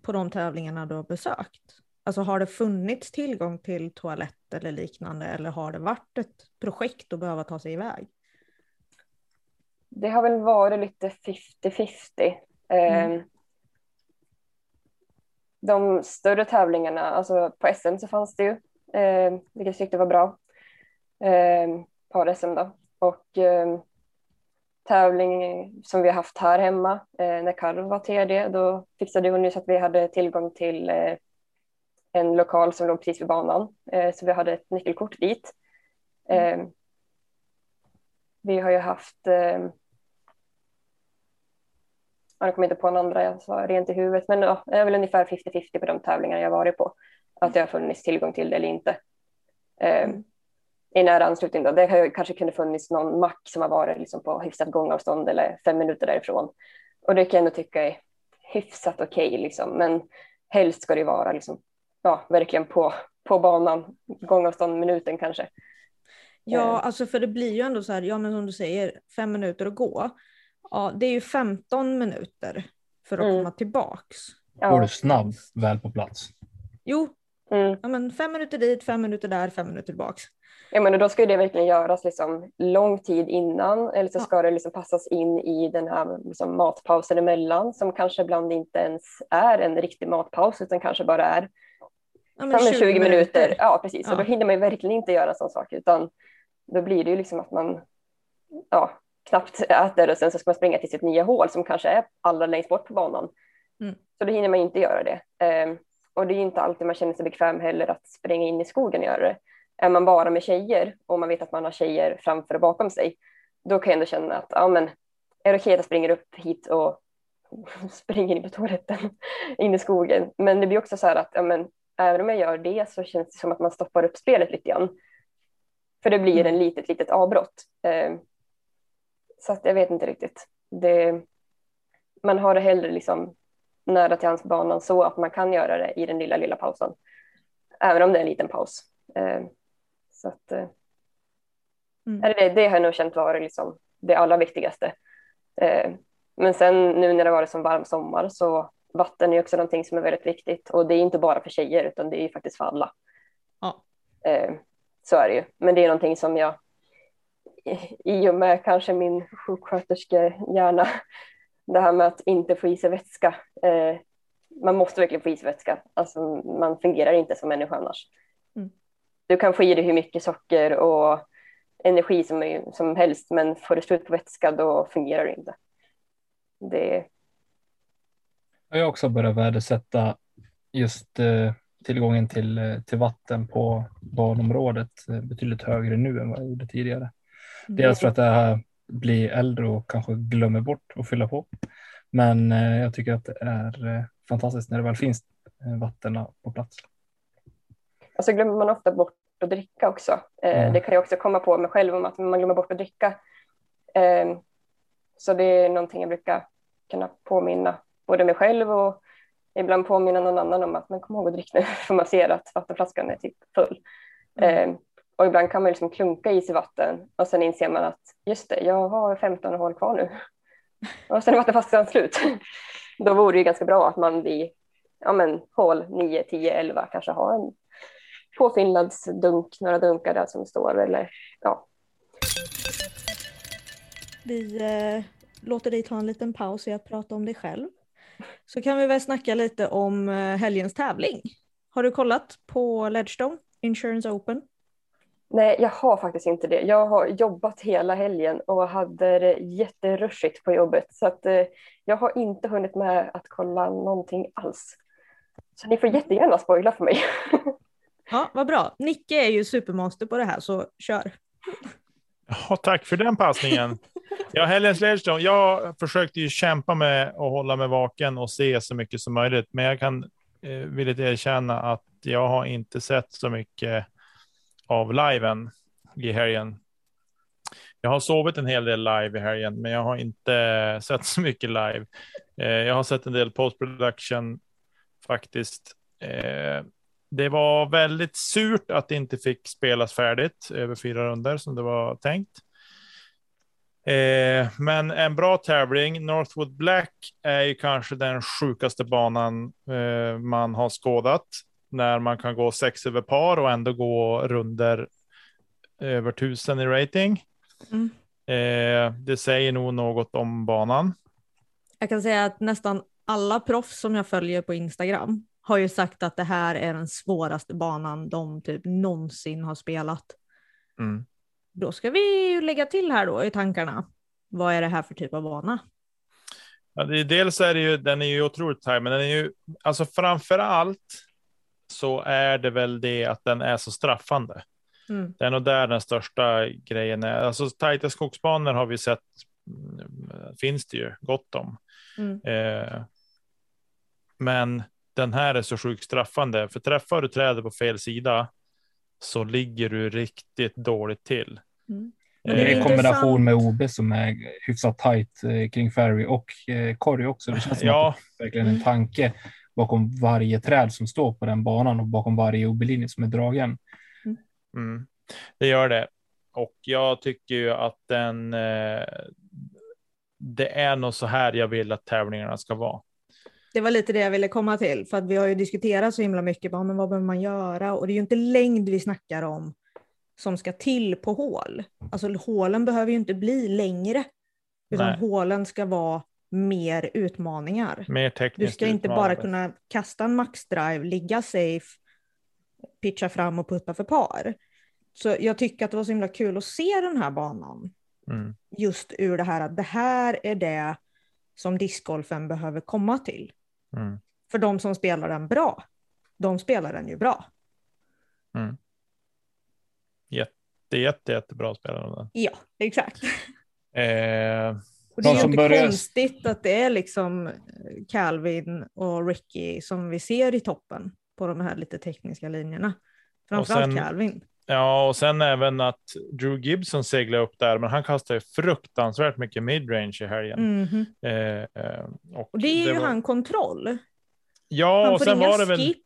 på de tävlingarna du har besökt? Alltså har det funnits tillgång till toalett eller liknande eller har det varit ett projekt att behöva ta sig iväg? Det har väl varit lite 50-50. Mm. Eh, De större tävlingarna, alltså på SM så fanns det ju, eh, vilket jag tyckte var bra. Eh, par-SM då. Och eh, tävling som vi har haft här hemma eh, när Carro var TD, då fixade hon ju så att vi hade tillgång till eh, en lokal som låg precis vid banan. Eh, så vi hade ett nyckelkort dit. Eh, vi har ju haft eh, jag kommer inte på en andra jag sa rent i huvudet, men ja, det är väl ungefär 50-50 på de tävlingar jag varit på. Att det har funnits tillgång till det eller inte. Eh, i nära anslutning då, det kanske kunnat funnits någon mack som har varit liksom på hyfsat gångavstånd eller fem minuter därifrån. Och det kan jag ändå tycka är hyfsat okej, liksom. men helst ska det vara liksom, ja, verkligen på, på banan, gångavstånd minuten kanske. Ja, Eh. alltså för det blir ju ändå så här, ja men som du säger, fem minuter att gå. Ja, det är ju 15 minuter för att Mm. komma tillbaks. Går Ja, du snabb väl på plats? Jo, mm. ja, men fem minuter dit, fem minuter där, fem minuter tillbaks. Ja, men då ska det verkligen göras liksom lång tid innan eller så Ja. ska det liksom passas in i den här liksom matpausen emellan som kanske ibland inte ens är en riktig matpaus utan kanske bara är Ja, ja, men 20, minuter. Ja, precis. Ja. Och då hinner man ju verkligen inte göra en sån sak utan då blir det ju liksom att man ja, knappt äter och sen så ska man springa till sitt nya hål som kanske är allra längst bort på banan. Mm. Så då hinner man inte göra det. Ehm, och det är inte alltid man känner sig bekväm heller att springa in i skogen och göra det. Är man bara med tjejer och man vet att man har tjejer framför och bakom sig, då kan jag ändå känna att ja, men, är det okej att jag springer upp hit och springer in på toaletten in i skogen? Men det blir också så här att ja, men, även om jag gör det så känns det som att man stoppar upp spelet lite grann. För det blir en litet, litet avbrott. Eh, så att jag vet inte riktigt. Det, man har det hellre liksom nära till hans banan så att man kan göra det i den lilla, lilla pausen. Även om det är en liten paus. Så att, eh, Mm. det, det har jag nog känt vara liksom det allra viktigaste. Eh, men sen nu när det varit som varm sommar så vatten är också någonting som är väldigt viktigt och det är inte bara för tjejer utan det är faktiskt för alla. Ja. Eh, så är det ju. Men det är någonting som jag i och med kanske min sjuksköterskehjärna, det här med att inte få i sig vätska. Man måste verkligen få i sig vätska. Alltså, man fungerar inte som människa annars. Mm. Du kan få i dig hur mycket socker och energi som, som helst, men får du slut på vätska då fungerar det inte. Det, Jag har också börjat värdesätta just eh, tillgången till, eh, till vatten på banområdet eh, betydligt högre nu än vad jag gjorde tidigare. Dels för att jag blir äldre och kanske glömmer bort att fylla på. Men eh, jag tycker att det är eh, fantastiskt när det väl finns vatten på plats. Och så glömmer man ofta bort att dricka också. Eh, Mm. Det kan jag också komma på mig själv om att man glömmer bort att dricka. Eh, så det är någonting jag brukar kunna påminna både mig själv och ibland påminna någon annan om att man kommer ihåg att dricka nu för man ser att vattenflaskan är typ full. Mm. Eh, och ibland kan man liksom klunka i sig vatten och sen inser man att just det, jag har 15 hål kvar nu. Och sen är vattenflaskan slut. Då vore det ganska bra att man vid ja, men, hål 9, 10, 11 kanske har en påfyllnadsdunk, några dunkar där som står eller ja. Vi eh, låter dig ta en liten paus i att prata om dig själv. Så kan vi väl snacka lite om eh, helgens tävling. Har du kollat på Ledgestone Insurance Open? Nej, jag har faktiskt inte det. Jag har jobbat hela helgen och hade det jätterushigt på jobbet så att eh, jag har inte hunnit med att kolla någonting alls. Så ni får jättegärna spoila för mig. Ja, vad bra. Nicke är ju supermonster på det här, så kör. Ja, tack för den passningen. Ja, Helen Ledgestone. Jag försökte ju kämpa med att hålla mig vaken och se så mycket som möjligt, men jag kan eh, villigt erkänna att jag har inte sett så mycket av liven i helgen. Jag har sovit en hel del live i helgen, men jag har inte sett så mycket live. Eh, jag har sett en del post production faktiskt. Eh, det var väldigt surt att det inte fick spelas färdigt över fyra runder som det var tänkt. Eh, men en bra tävling. Northwood Black är ju kanske den sjukaste banan eh, man har skådat. När man kan gå sex över par och ändå gå runder över tusen i rating. Mm. Eh, det säger nog något om banan. Jag kan säga att nästan alla proffs som jag följer på Instagram har ju sagt att det här är den svåraste banan de typ någonsin har spelat. Mm. Då ska vi ju lägga till här då i tankarna. Vad är det här för typ av bana? Ja, det dels är det ju, den är ju otroligt tajt, men den är ju, alltså framför allt så är det väl det att den är så straffande. Mm. Det är nog där den största grejen är. Alltså tajta skogsbanor har vi sett, mm, finns det ju gott om. Mm. Eh, men den här är så sjukt straffande, för träffar du trädet på fel sida så ligger du riktigt dåligt till. Mm. Det är Eh, i kombination med OB som är hyfsat tight eh, kring Ferry och eh, Corey också. Det känns som Ja. att det är verkligen en tanke bakom varje träd som står på den banan och bakom varje OB-linje som är dragen. Mm, det gör det. Och jag tycker ju att den. Eh, det är nog så här jag vill att tävlingarna ska vara. Det var lite det jag ville komma till, för att vi har ju diskuterat så himla mycket, bara, men vad behöver man göra? Och det är ju inte längd vi snackar om som ska till på hål. Alltså hålen behöver ju inte bli längre, utan Nej. hålen ska vara mer utmaningar. Mer tekniskt. Du ska inte bara utmanande. kunna kasta en maxdrive, ligga safe, pitcha fram och putta för par. Så jag tycker att det var så himla kul att se den här banan. Mm, Just ur det här att det här är det som discgolfen behöver komma till. Mm, För de som spelar den bra, de spelar den ju bra. det är jätte, jättebra spelare. den. Ja, exakt. Eh, Och det är ju inte börjar- konstigt att det är liksom Calvin och Ricky som vi ser i toppen på de här lite tekniska linjerna. Framförallt sen- Calvin. Ja, och sen även att Drew Gibson seglar upp där, men han kastar ju fruktansvärt mycket midrange i helgen. Mhm. Eh, eh, och, Och det är ju var, han kontroll. Ja, Han och sen var det väl. skip.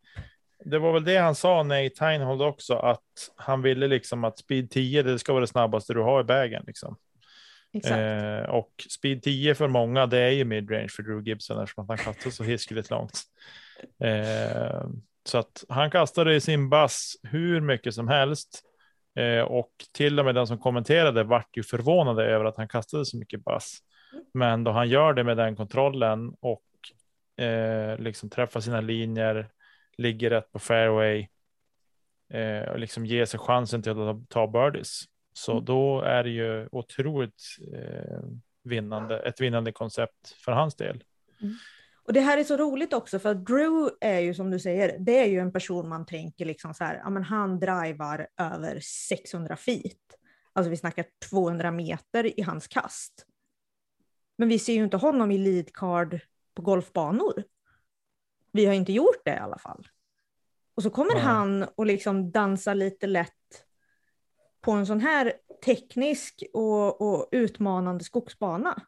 Det var väl det han sa, Nate Teinhold också, att han ville liksom att speed 10, det ska vara det snabbaste du har i vägen liksom. Eh, och speed 10 för många, det är ju midrange för Drew Gibson eftersom han kastar så hiskeligt långt. Eh, så att han kastade i sin bass hur mycket som helst. Eh, och till och med den som kommenterade vart ju förvånade över att han kastade så mycket bass. Men då han gör det med den kontrollen och eh, liksom träffar sina linjer, ligger rätt på fairway eh, och liksom ger sig chansen till att ta, birdies. Så Mm. då är det ju otroligt eh, vinnande, ett vinnande koncept för hans del. Och det här är så roligt också för att Drew är ju som du säger, det är ju en person man tänker liksom så här, ja men han drivar över 600 feet. Alltså vi snackar 200 meter i hans kast. Men vi ser ju inte honom i lead card på golfbanor. Vi har inte gjort det i alla fall. Och så kommer Nej. han och liksom dansar lite lätt på en sån här teknisk och, och utmanande skogsbana.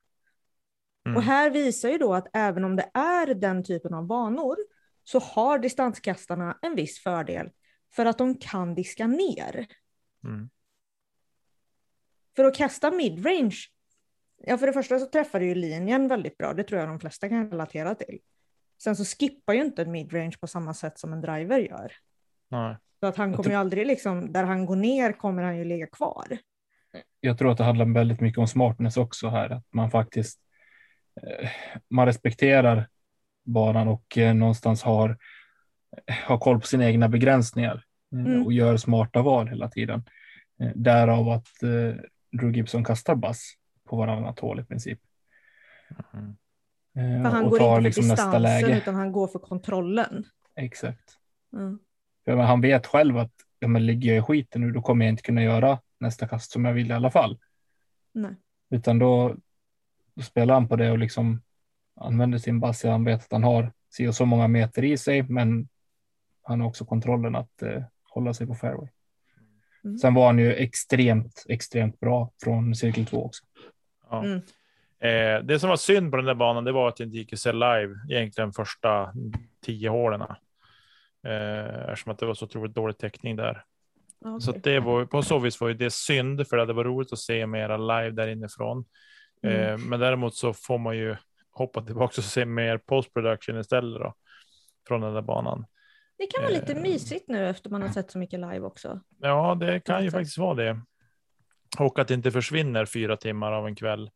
Mm. Och här visar ju då att även om det är den typen av banor så har distanskastarna en viss fördel för att de kan diska ner. Mm. För att kasta midrange, ja för det första så träffar du ju linjen väldigt bra, det tror jag de flesta kan relatera till. Sen så skippar ju inte en midrange på samma sätt som en driver gör. Nej. Så att han kommer ju aldrig liksom, där han går ner kommer han ju ligga kvar. Jag tror att det handlar väldigt mycket om smartness också här, att man faktiskt man respekterar banan och eh, någonstans har, har koll på sina egna begränsningar eh, Mm. och gör smarta val hela tiden. Eh, därav att eh, Drew Gibson kastar bass på varannat hål i princip. Mm. Eh, För han och går tar inte för liksom nästa distansen läge. utan han går för kontrollen. Exakt. Mm. För han vet själv att ja, men ligger jag i skiten nu, då kommer jag inte kunna göra nästa kast som jag vill i alla fall. Nej. Utan då spelar han på det och liksom använder sin bass. Han vet att han har si och så många meter i sig, men han har också kontrollen att eh, hålla sig på fairway. Mm. Sen var han ju extremt, extremt bra från cirkel 2 också. Ja. Mm. Eh, det som var synd på den där banan, det var att det inte gick att se live egentligen första tio hålen. Eh, eftersom att det var så otroligt dålig täckning där. Ja, Så det var på så vis var ju det synd för det varit roligt att se mera live där inifrån. Mm. Eh, men däremot så får man ju hoppa tillbaka och se mer post production istället då. Från den där banan. Det kan vara lite Eh. mysigt nu efter man har sett så mycket live också. Ja, det kan ju faktiskt vara det. Och att det inte försvinner fyra timmar av en kväll.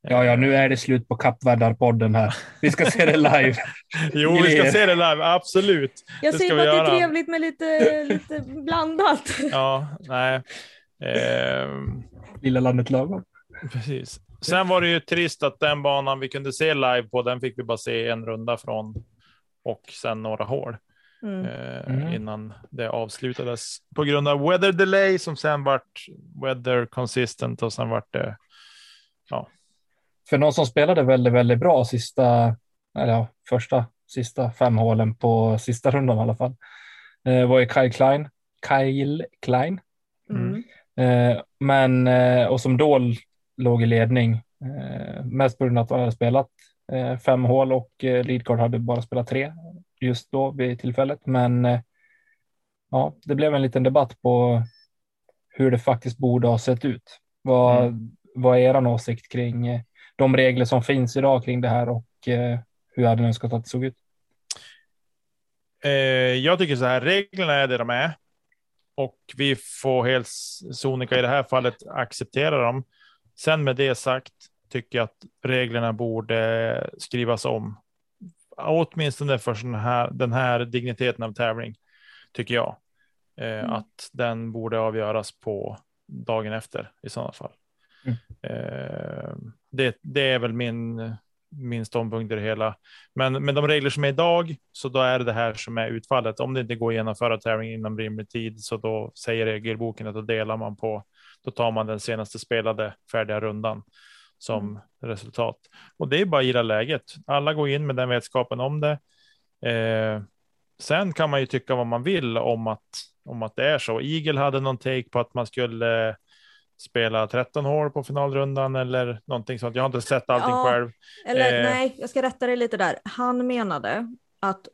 Ja, ja, nu är det slut på Kappvärdarpodden här. Vi ska se det live. Jo, vi ska se det live, absolut. Jag Det säger ska bara att det är trevligt med lite, lite blandat. Ja, nej. Ehm, Lilla landet lagom. precis. Sen var det ju trist att den banan vi kunde se live på, den fick vi bara se en runda från och sen några hål Mm. eh, Mm. innan det avslutades på grund av weather delay som sen vart weather consistent och sen vart det. För någon som spelade väldigt, väldigt bra sista, eller ja, första, sista fem hålen på sista rundan i alla fall, eh, var ju Kyle Klein. Kyle Klein. Mm. Eh, men, eh, och som då låg i ledning, eh, mest på grund av att han hade spelat eh, fem hål och eh, Leadcard hade bara spelat tre just då vid tillfället. Men eh, ja, det blev en liten debatt på hur det faktiskt borde ha sett ut. Vad, Mm. vad är er åsikt kring de regler som finns idag kring det här och hur hade ni önskat att det såg ut? Jag tycker så här, reglerna är det de är. Och vi får helt sonika i det här fallet acceptera dem. Sen med det sagt tycker jag att reglerna borde skrivas om. Åtminstone för sån här, den här digniteten av tävling, tycker jag. Eh, Mm. Att den borde avgöras på dagen efter i sådana fall. Mm. Eh, det, det är väl min, min ståndpunkt i det hela. Men med de regler som är idag, så då är det det här som är utfallet. Om det inte går att genomföra tävlingen inom rimlig tid, så då säger regelboken att då delar man på, då tar man den senaste spelade färdiga rundan som resultat. Och det är bara att gilla läget. Alla går in med den vetskapen om det. Eh, sen kan man ju tycka vad man vill om att, om att det är så. Eagle hade någon take på att man skulle spela 13 hål på finalrundan eller någonting sånt. Jag har inte sett allting Ja. själv. Eller Eh. nej, jag ska rätta dig lite där. Han menade att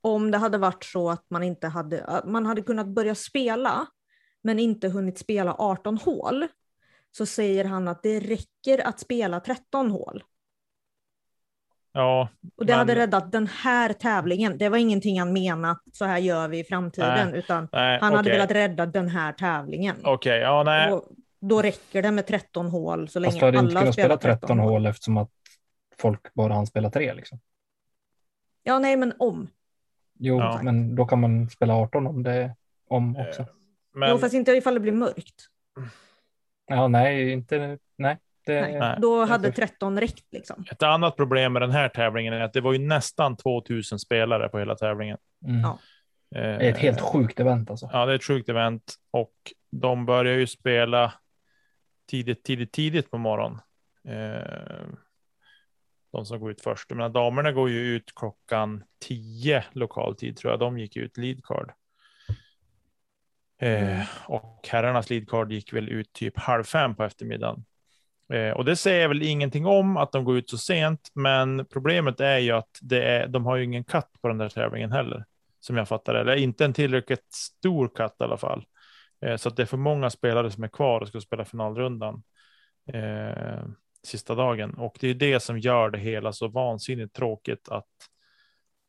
om det hade varit så att man inte hade, man hade kunnat börja spela men inte hunnit spela 18 hål så säger han att det räcker att spela 13 hål. Ja, Och det Men- hade räddat den här tävlingen. Det var ingenting han menat, så här gör vi i framtiden, utan nej, han hade okej. velat rädda den här tävlingen. Okej, ja, nej. Och då räcker det med 13 hål så länge Fast du hade alla inte kunnat spela 13 hål eftersom att folk bara hann spela tre. Liksom. Ja, nej, men om. Jo, Ja. men då kan man spela 18 om det om också. Eh, Men, Jo, fast inte ifall det blir mörkt. Ja, nej, inte. Nej, det, Nej. Då hade sjukt. 13 räckt liksom. Ett annat problem med den här tävlingen är att det var ju nästan 2000 spelare på hela tävlingen. Mm. Ja. det är ett helt sjukt event alltså. Ja, det är ett sjukt event och de börjar ju spela tidigt, tidigt, tidigt på morgonen. Eh, de som går ut först. Menar, damerna går ju ut klockan 10 lokal tid tror jag. De gick ut lead card. Eh, och herrarnas leadcard gick väl ut typ halv fem på eftermiddagen. Eh, och det säger väl ingenting om att de går ut så sent, men problemet är ju att det är, de har ju ingen katt på den där tävlingen heller, som jag fattar det. Eller inte en tillräckligt stor katt i alla fall. Eh, så att det är för många spelare som är kvar och ska spela finalrundan eh, sista dagen. Och det är det som gör det hela så vansinnigt tråkigt att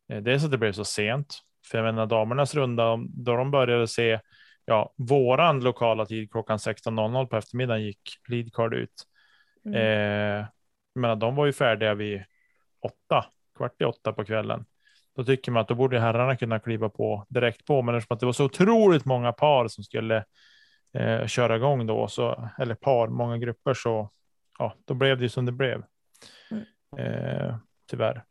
eh, dels att det blev så sent. För jag menar damernas runda, då de började se, ja, våran lokala tid klockan 16.00 på eftermiddagen gick leadcard ut. Mm. Eh, men de var ju färdiga vid åtta, kvart i åtta på kvällen. Då tycker man att då borde herrarna kunna kliva på direkt på, men eftersom att det var så otroligt många par som skulle eh, köra igång då, så, eller par, många grupper, så ja, då blev det ju som det blev. Mm. Eh, tyvärr.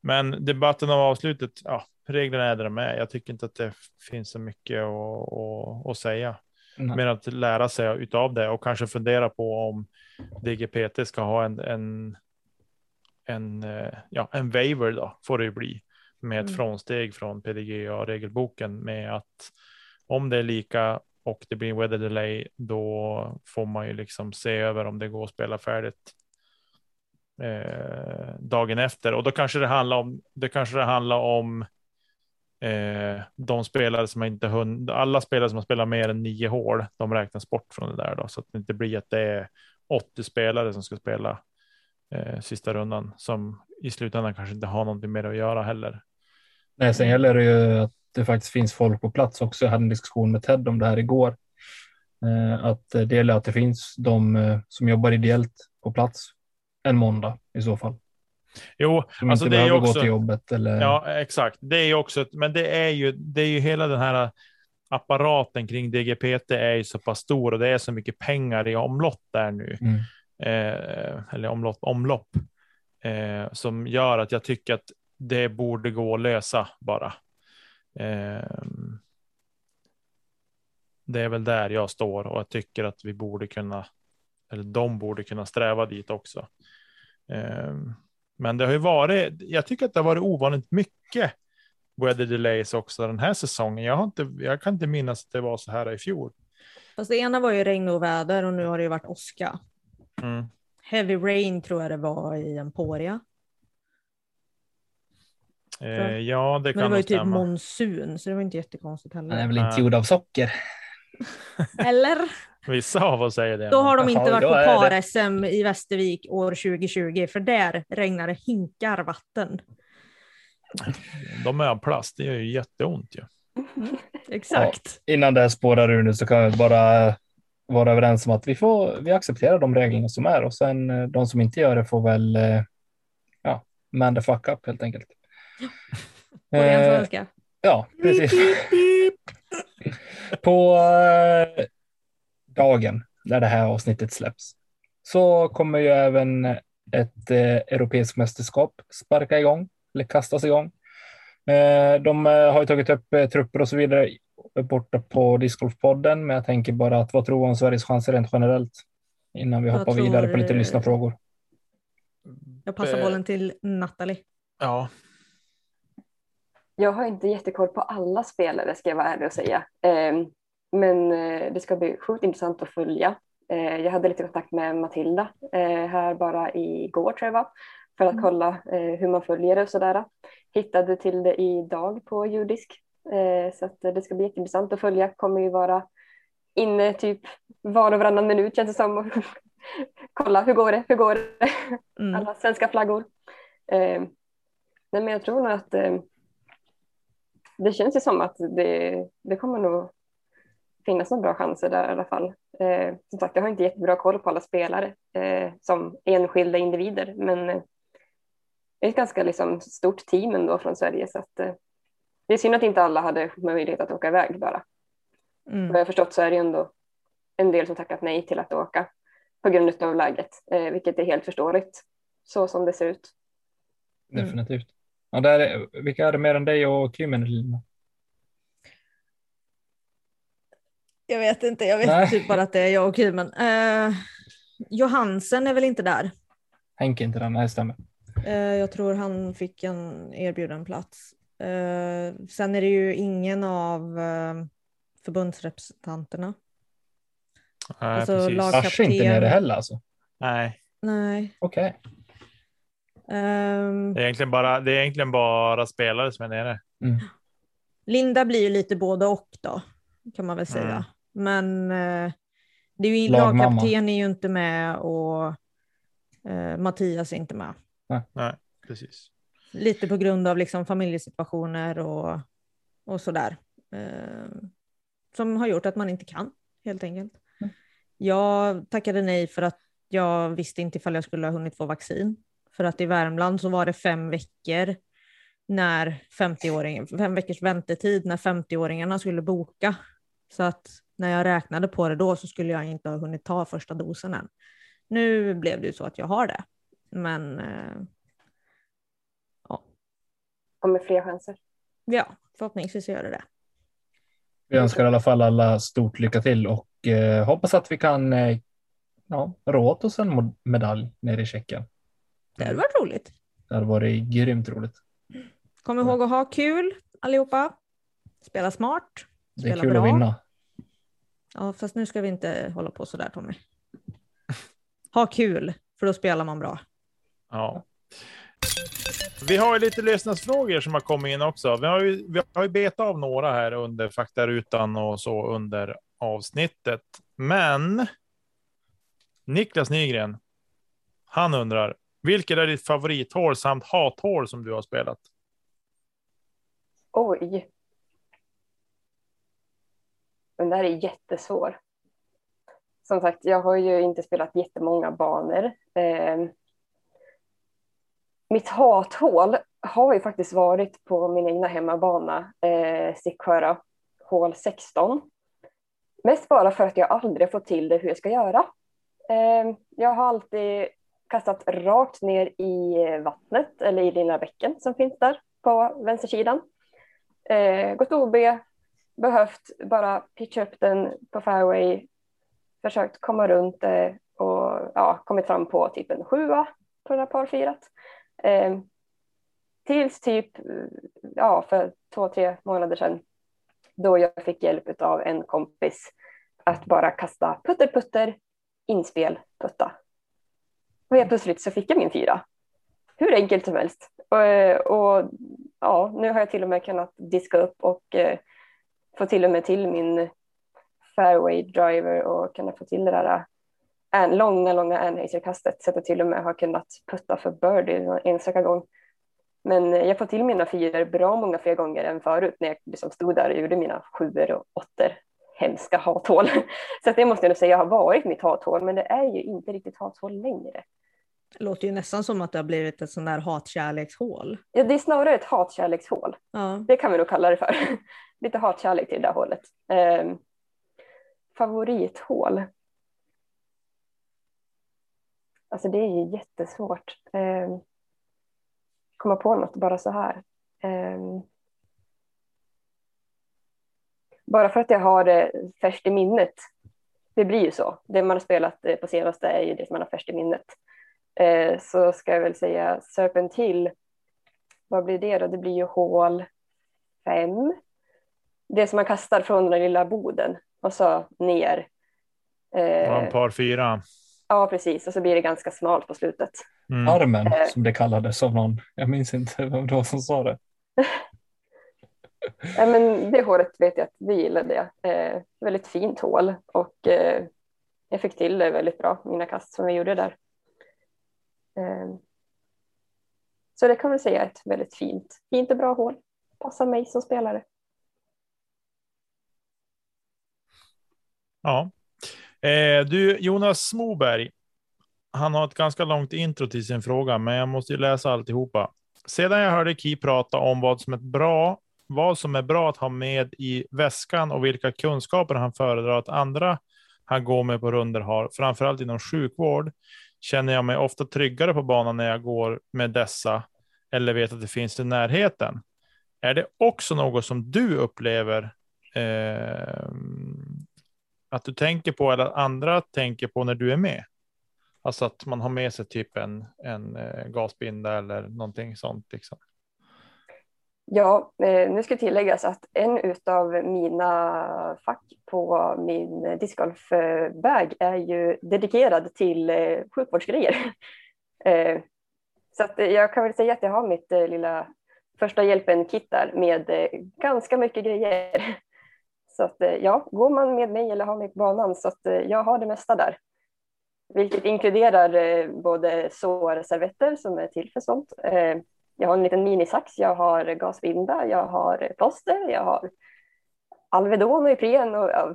Men debatten av avslutet, ja, reglerna är där de är. Jag tycker inte att det finns så mycket att, att, att säga. Nej. Mer att lära sig utav det och kanske fundera på om DGPT ska ha en, en, en, eh, ja, en waiver då, får det ju bli, med ett Mm. frånsteg från PDGA regelboken med att om det är lika och det blir weather delay, då får man ju liksom se över om det går att spela färdigt eh, dagen efter. Och då kanske det handlar om, det kanske det handlar om eh, de spelare som inte hunnit, alla spelare som har spelat mer än nio hål, de räknas bort från det där då, så att det inte blir att det är 80 spelare som ska spela eh, sista rundan som i slutändan kanske inte har någonting mer att göra heller. Nej, sen gäller det ju att det faktiskt finns folk på plats också. Jag hade en diskussion med Ted om det här igår. Eh, att det gäller att det finns de eh, som jobbar ideellt på plats en måndag i så fall. Jo, Som alltså inte det är också. gå till jobbet eller. Ja, exakt. Det är också, ett- men det är ju, det är ju hela den här apparaten kring DGPT är ju så pass stor och det är så mycket pengar i omlopp där nu. Mm. eh, eller omlopp, omlopp eh, som gör att jag tycker att det borde gå att lösa bara. Eh, det är väl där jag står och jag tycker att vi borde kunna, eller de borde kunna sträva dit också. Eh, men det har ju varit, jag tycker att det har varit ovanligt mycket weather delays också den här säsongen. Jag, har inte, jag kan inte minnas att det var så här i fjol. Fast det ena var ju regn och väder och nu har det ju varit åska. Mm. Heavy rain tror jag det var i Emporia. Eh, ja, det Men kan det var ju typ stämma. monsun så det var inte jättekonstigt Han är heller. väl inte gjord av socker. Eller? Vissa av oss säger det. Då har de inte varit på par-SM i Västervik år 2020 för där regnar det hinkar vatten. De är av plast, det gör ju jätteont ju. Exakt. Innan det här spårar ur nu så kan vi bara vara överens om att vi får, vi accepterar de reglerna som är och sen eh, de som inte gör det får väl, eh, ja, man the fuck up helt enkelt. På ren svenska. Ja, precis. På eh, dagen när det här avsnittet släpps så kommer ju även ett eh, europeiskt mästerskap sparka igång eller kastas igång. Eh, de eh, har ju tagit upp eh, trupper och så vidare borta på Discgolfpodden, men jag tänker bara att vad tror du om Sveriges chanser rent generellt innan vi Jag hoppar vidare på lite tror, eh, lyssnarfrågor? Jag passar eh, bollen till Natalie. Ja, Jag har inte jättekoll på alla spelare ska jag vara ärlig och säga. Men eh, det ska bli sjukt intressant att följa. Eh, jag hade lite kontakt med Matilda eh, här bara igår tror jag var, för att Mm. kolla hur man följer det och sådär. Hittade till det idag på judisk. Så att det ska bli jätteintressant att följa. Kommer ju vara inne typ var och varannan minut känns det som. Och kolla hur går det, hur går det? Mm. alla svenska flaggor. Nej, men jag tror nog att det känns ju som att det, det kommer nog finnas några bra chanser där i alla fall. Eh, som sagt, jag har inte jättebra koll på alla spelare eh, som enskilda individer, men eh, det är ett ganska liksom, stort team ändå från Sverige så att eh, det är synd att inte alla hade möjlighet att åka iväg bara. Mm. Vad jag förstått så är det ju ändå en del som tackat nej till att åka på grund av läget, eh, vilket är helt förståeligt så som det ser ut. Mm. Definitivt. Ja, där är, vilka är det mer än dig och Kymen? Lina? Jag vet inte, jag vet Nej. typ bara att det är jag och Kymen. Eh, Johansen är väl inte där? Henke inte den, nej stämmer. Eh, jag tror han fick en erbjuden plats. Eh, sen är det ju ingen av eh, förbundsrepresentanterna. nej, Alltså, precis. Lars är inte nere heller alltså. Nej, Nej. Okej. Ehm, det är, egentligen bara, det är egentligen bara spelare som är nere. Mm. Linda blir ju lite både och då, kan man väl säga. Men eh, det är ju, Lagmamma. lagkapten är ju inte med och eh, Mattias är inte med. Nej, precis. Lite på grund av liksom familjesituationer och, och sådär. Eh, som har gjort att man inte kan, helt enkelt. Mm. Jag tackade nej för att jag visste inte ifall jag skulle ha hunnit få vaccin. För att i Värmland så var det fem veckor när 50-åringen, fem veckors väntetid när 50-åringarna skulle boka. Så att när jag räknade på det då så skulle jag inte ha hunnit ta första dosen än. Nu blev det ju så att jag har det. Men eh, Kommer fler chanser. ja, förhoppningsvis gör det det. Vi önskar i alla fall alla stort lycka till och eh, hoppas att vi kan eh, ja, rå åt oss en medalj nere i Tjeckien. Det hade varit roligt. Det hade varit grymt roligt. Kom ihåg att ha kul allihopa. Spela smart. Det är Spela kul bra. att vinna. Ja, fast nu ska vi inte hålla på så där Tommy. Ha kul, för då spelar man bra. Ja. Vi har ju lite lyssnarsfrågor som har kommit in också. Vi har ju, vi har ju betat av några här under faktarutan och så under avsnittet. Men Niklas Nygren, han undrar, vilket är ditt favorithål samt hathål som du har spelat? Oj. Den där är jättesvår. Som sagt, jag har ju inte spelat jättemånga banor. Eh, mitt hathål har ju faktiskt varit på min egna hemmabana, eh, Sicksjöra, hål 16. Mest bara för att jag aldrig fått till det hur jag ska göra. Eh, jag har alltid kastat rakt ner i vattnet eller i lilla bäcken som finns där på vänstersidan. Eh, gått OB, behövt bara pitcha upp den på fairway, försökt komma runt det och ja, kommit fram på typ en sjua på det här parfirat. Eh, tills typ ja, för två, tre månader sedan då jag fick hjälp av en kompis att bara kasta putter, putter, inspel, putta. Och helt plötsligt så fick jag min fyra. Hur enkelt som helst. Och, och ja, nu har jag till och med kunnat diska upp och eh, få till och med till min fairway driver och kunna få till det där en, äh, långa, långa Anhazer-kastet så att jag till och med har kunnat putta för birdie en enstaka gång. Men jag får till mina fyror bra många fler gånger än förut när jag liksom stod där och gjorde mina sjuor och åttor. Hemska hathål. Så det måste jag nog säga har varit mitt hathål, men det är ju inte riktigt hathål längre. Det låter ju nästan som att det har blivit ett sånt där hatkärlekshål. Ja, det är snarare ett hatkärlekshål. Ja. Det kan vi nog kalla det för. Lite hatkärlek till det där hålet. Eh, favorithål. Alltså det är ju jättesvårt. Eh, komma på något bara så här. Eh, bara för att jag har det färskt i minnet. Det blir ju så. Det man har spelat eh, på senaste är ju det som man har färskt i minnet. Eh, så ska jag väl säga Serpent Hill. Vad blir det då? Det blir ju hål fem. Det som man kastar från den lilla boden och så ner. Eh, par fyra. Ja, precis. Och så blir det ganska smalt på slutet. Mm. Armen eh. som det kallades av någon. Jag minns inte vem det var som sa det. ja, men det hålet vet jag att det gillade jag. Eh, väldigt fint hål och eh, jag fick till det väldigt bra, mina kast som jag gjorde där. Eh, så det kan man säga är ett väldigt fint, fint och bra hål. Passar mig som spelare. Ja. Eh, du, Jonas Moberg. Han har ett ganska långt intro till sin fråga, men jag måste ju läsa alltihopa. Sedan jag hörde Ki prata om vad som är bra, vad som är bra att ha med i väskan och vilka kunskaper han föredrar att andra han går med på runder har, framförallt inom sjukvård, känner jag mig ofta tryggare på banan när jag går med dessa eller vet att det finns i närheten. Är det också något som du upplever eh, att du tänker på eller att andra tänker på när du är med? Alltså att man har med sig typ en, en eh, gasbinda eller någonting sånt. Liksom. Ja, eh, nu ska tilläggas att en av mina fack på min discgolfbag är ju dedikerad till eh, sjukvårdsgrejer. Så att jag kan väl säga att jag har mitt lilla första hjälpen-kit där med ganska mycket grejer. Så att ja, går man med mig eller har mig på banan så att jag har det mesta där. Vilket inkluderar både sårservetter som är till för sånt, jag har en liten minisax, jag har gasvinda, jag har plåster, jag har Alvedon och Ipren och ja,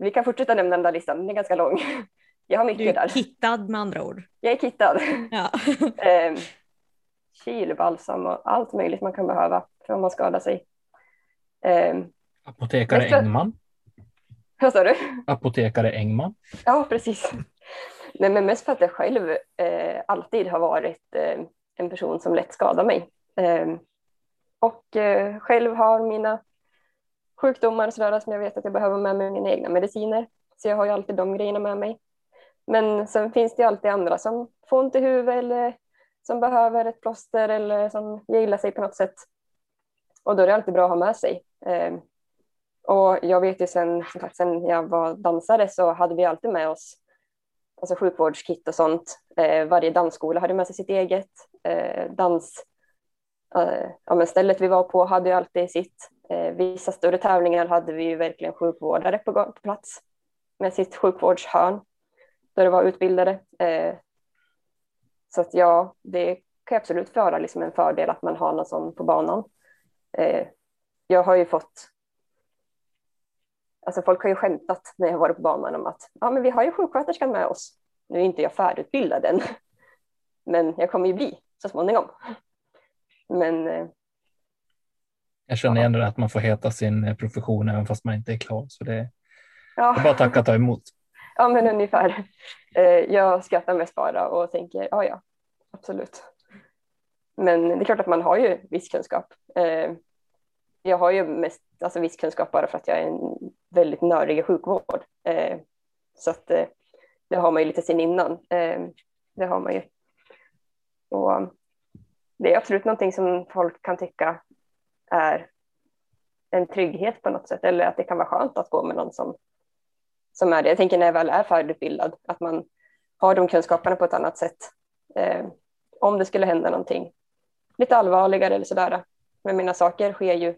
vi kan fortsätta nämna den där listan, den är ganska lång. Jag har mycket du är där. kittad med andra ord. Jag är kittad. Ja. eh, Kilbalsam och allt möjligt man kan behöva för om man skadar sig. Eh, Apotekare Nästa... Engman. Vad sa du? Apotekare Engman. Ja, precis. Nej, men mest för att jag själv eh, alltid har varit eh, en person som lätt skadar mig. Ehm, och eh, själv har mina sjukdomar sådär, som jag vet att jag behöver med mig mina egna mediciner. Så jag har ju alltid de grejerna med mig. Men sen finns det alltid andra som får ont i huvudet eller som behöver ett plåster eller som gillar sig på något sätt. Och då är det alltid bra att ha med sig. Och jag vet ju sen, som sagt, sen jag var dansare så hade vi alltid med oss alltså sjukvårdskit och sånt. Eh, varje dansskola hade med sig sitt eget. Eh, dans, eh, ja, men stället vi var på hade ju alltid sitt. Eh, vissa större tävlingar hade vi ju verkligen sjukvårdare på, på plats med sitt sjukvårdshörn där det var utbildade. Eh, så att ja, det kan absolut vara liksom en fördel att man har någon sån på banan. Eh, jag har ju fått Alltså folk har ju skämtat när jag varit på banan om att ja, men vi har ju sjuksköterskan med oss. Nu är inte jag färdigutbildad än, men jag kommer ju bli så småningom. Men. Eh, jag känner igen det att man får heta sin profession även fast man inte är klar, så det, ja. det är bara att tacka och ta emot. Ja, men ungefär. Eh, jag skrattar mest bara och tänker ja, ja, absolut. Men det är klart att man har ju viss kunskap. Eh, jag har ju mest alltså, viss kunskap bara för att jag är en väldigt nördiga sjukvård. Eh, så att eh, det har man ju lite sen innan. Eh, det har man ju. Och det är absolut någonting som folk kan tycka är en trygghet på något sätt eller att det kan vara skönt att gå med någon som, som är det. Jag tänker när jag väl är färdigutbildad att man har de kunskaperna på ett annat sätt. Eh, om det skulle hända någonting lite allvarligare eller sådär. Men mina saker sker ju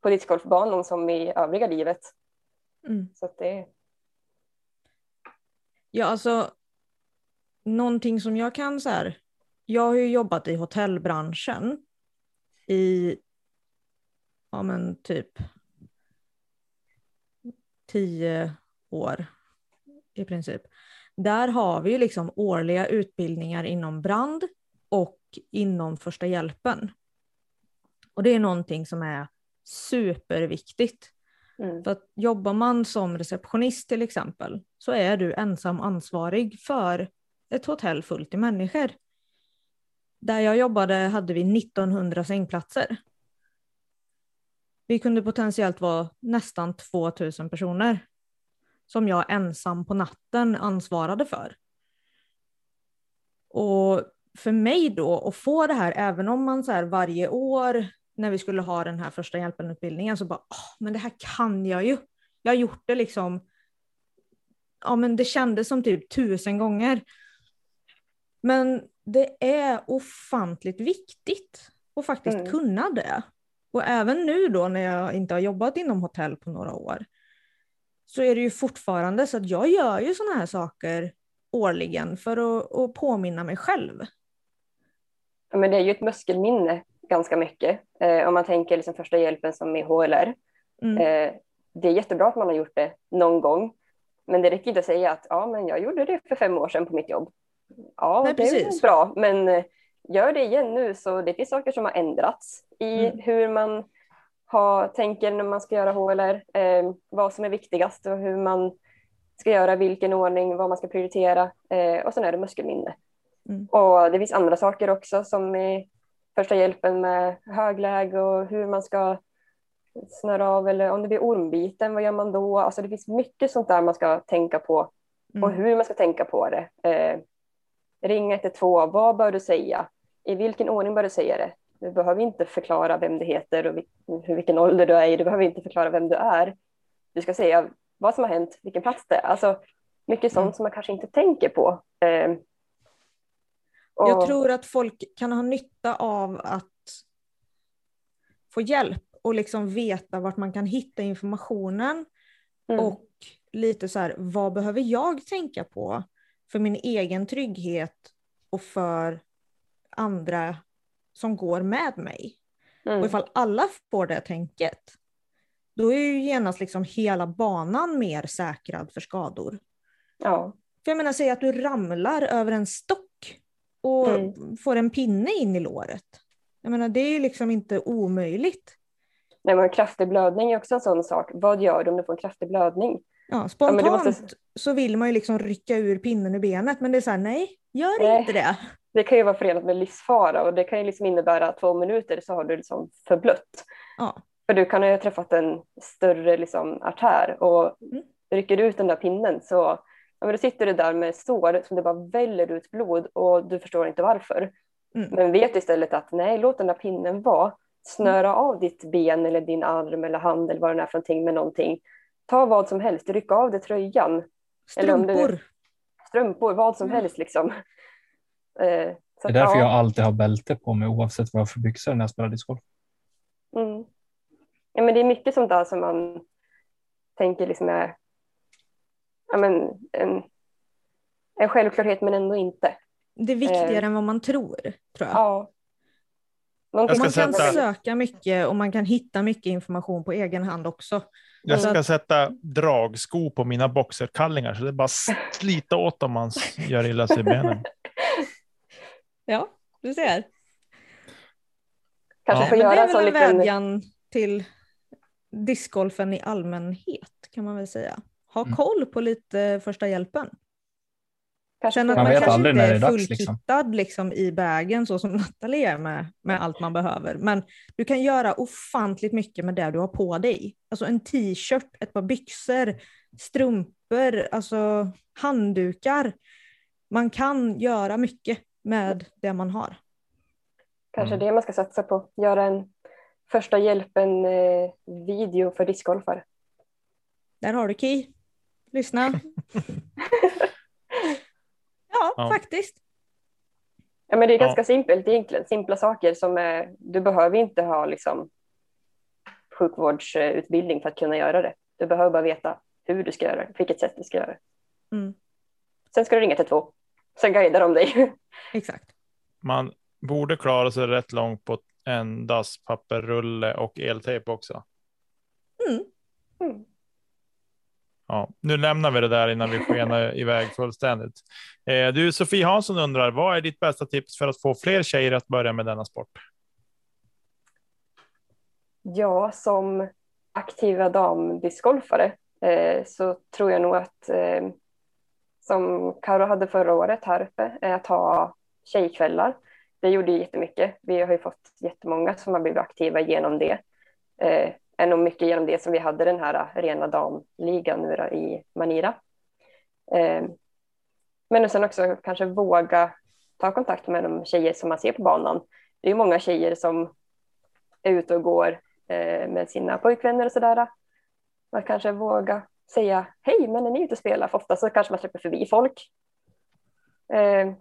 på discgolfbanan som i övriga livet. Mm. Så att det... Ja, alltså någonting som jag kan så här. Jag har ju jobbat i hotellbranschen i ja men typ tio år i princip. Där har vi ju liksom årliga utbildningar inom brand och inom första hjälpen. Och det är någonting som är superviktigt. Mm. För att jobbar man som receptionist till exempel så är du ensam ansvarig för ett hotell fullt i människor. Där jag jobbade hade vi 1900 sängplatser. Vi kunde potentiellt vara nästan 2000 personer som jag ensam på natten ansvarade för. Och för mig då att få det här, även om man så varje år när vi skulle ha den här första hjälpen-utbildningen så bara, oh, men det här kan jag ju. Jag har gjort det liksom, ja men det kändes som typ tusen gånger. Men det är ofantligt viktigt att faktiskt mm. kunna det. Och även nu då när jag inte har jobbat inom hotell på några år så är det ju fortfarande så att jag gör ju sådana här saker årligen för att, att påminna mig själv. Ja, men det är ju ett muskelminne ganska mycket. Eh, om man tänker liksom första hjälpen som i HLR. Mm. Eh, det är jättebra att man har gjort det någon gång. Men det räcker inte att säga att ja, men jag gjorde det för fem år sedan på mitt jobb. Ja, Nej, det precis. är bra, men eh, gör det igen nu. Så det finns saker som har ändrats i mm. hur man har, tänker när man ska göra HLR, eh, vad som är viktigast och hur man ska göra, vilken ordning, vad man ska prioritera. Eh, och sen är det muskelminne. Mm. Och det finns andra saker också som är första hjälpen med högläge och hur man ska snöra av eller om det blir ormbiten, vad gör man då? Alltså det finns mycket sånt där man ska tänka på mm. och hur man ska tänka på det. Eh, ring 112, vad bör du säga? I vilken ordning bör du säga det? Du behöver inte förklara vem du heter och vilken ålder du är i. Du behöver inte förklara vem du är. Du ska säga vad som har hänt, vilken plats det är. Alltså mycket sånt mm. som man kanske inte tänker på. Eh, och... Jag tror att folk kan ha nytta av att få hjälp och liksom veta vart man kan hitta informationen. Mm. Och lite så här, vad behöver jag tänka på för min egen trygghet och för andra som går med mig. Mm. Och ifall alla får det tänket, då är ju genast liksom hela banan mer säkrad för skador. Ja. För jag menar, säg att du ramlar över en stock och mm. får en pinne in i låret. Jag menar, det är liksom inte omöjligt. Nej, men kraftig blödning är också en sån sak. Vad gör du om du får en kraftig blödning? Ja, spontant ja, måste... så vill man ju liksom rycka ur pinnen ur benet, men det är så här, nej, gör nej. inte det. Det kan ju vara förenat med livsfara och det kan ju liksom innebära två minuter så har du liksom förblött. Ja. För du kan ju ha träffat en större liksom artär och mm. rycker ut den där pinnen så ja, men då sitter du där med sår som det bara väller ut blod och du förstår inte varför. Mm. Men vet istället att nej, låt den där pinnen vara. snöra av ditt ben eller din arm eller hand eller vad det är för någonting med någonting. Ta vad som helst, ryck av dig tröjan. Eller om det- Strumpor. strumpor, vad som Mm. helst liksom. Eh, så Det är därför ja, jag alltid har bälte på mig oavsett vad jag har för byxor när jag spelar discgolf. Mm. Ja, men det är mycket sånt där som man tänker liksom är ja, men en, en självklarhet men ändå inte. Det är viktigare än vad man tror, tror jag. Ja. Jag ska Man kan sätta- söka mycket och man kan hitta mycket information på egen hand också. Jag ska sätta dragsko på mina boxerkallingar så det är bara slita åt om man gör illa sig i benen. Ja, du ser. Kanske Ja. får Men det göra är väl en liten... vädjan till discgolfen i allmänhet kan man väl säga. Ha Mm. koll på lite första hjälpen. Får att Man man, vet kanske aldrig inte när det är fullkittad liksom. liksom. i vägen så som Nathalie är med, med allt man behöver. Men du kan göra ofantligt mycket med det du har på dig. Alltså en t-shirt, ett par byxor, strumpor, alltså handdukar. Man kan göra mycket med det man har. Kanske Mm. det man ska satsa på. Göra en första hjälpen-video för discgolfare. Där har du Ki. Lyssna. ja, Ja. faktiskt. Ja, men det är Ja. ganska simpelt egentligen. Simpla saker som är, du behöver inte ha liksom, sjukvårdsutbildning för att kunna göra det. Du behöver bara veta hur du ska göra det, på vilket sätt du ska göra det. Mm, Sen ska du ringa till två. Sen guidar de dig. exakt. Man borde klara sig rätt långt på en dasspapperrulle och eltejp också. Mm. Mm. Ja, nu lämnar vi det där innan vi skenar iväg fullständigt. Eh, du, Sofie Hansson undrar, vad är ditt bästa tips för att få fler tjejer att börja med denna sport? Ja, som aktiva damdiscgolfare eh, så tror jag nog att eh, som Karo hade förra året här uppe, är att ha tjejkvällar. Det gjorde ju jättemycket. Vi har ju fått jättemånga som har blivit aktiva genom det. Är nog mycket genom det som vi hade den här äh, rena damligan nu då i Manira. Eh, men och sen också kanske våga ta kontakt med de tjejer som man ser på banan. Det är ju många tjejer som är ute och går eh, med sina pojkvänner och sådär. Man kanske våga säga hej, men är ni ute och spelar? För ofta så kanske man släpper förbi folk. Eh,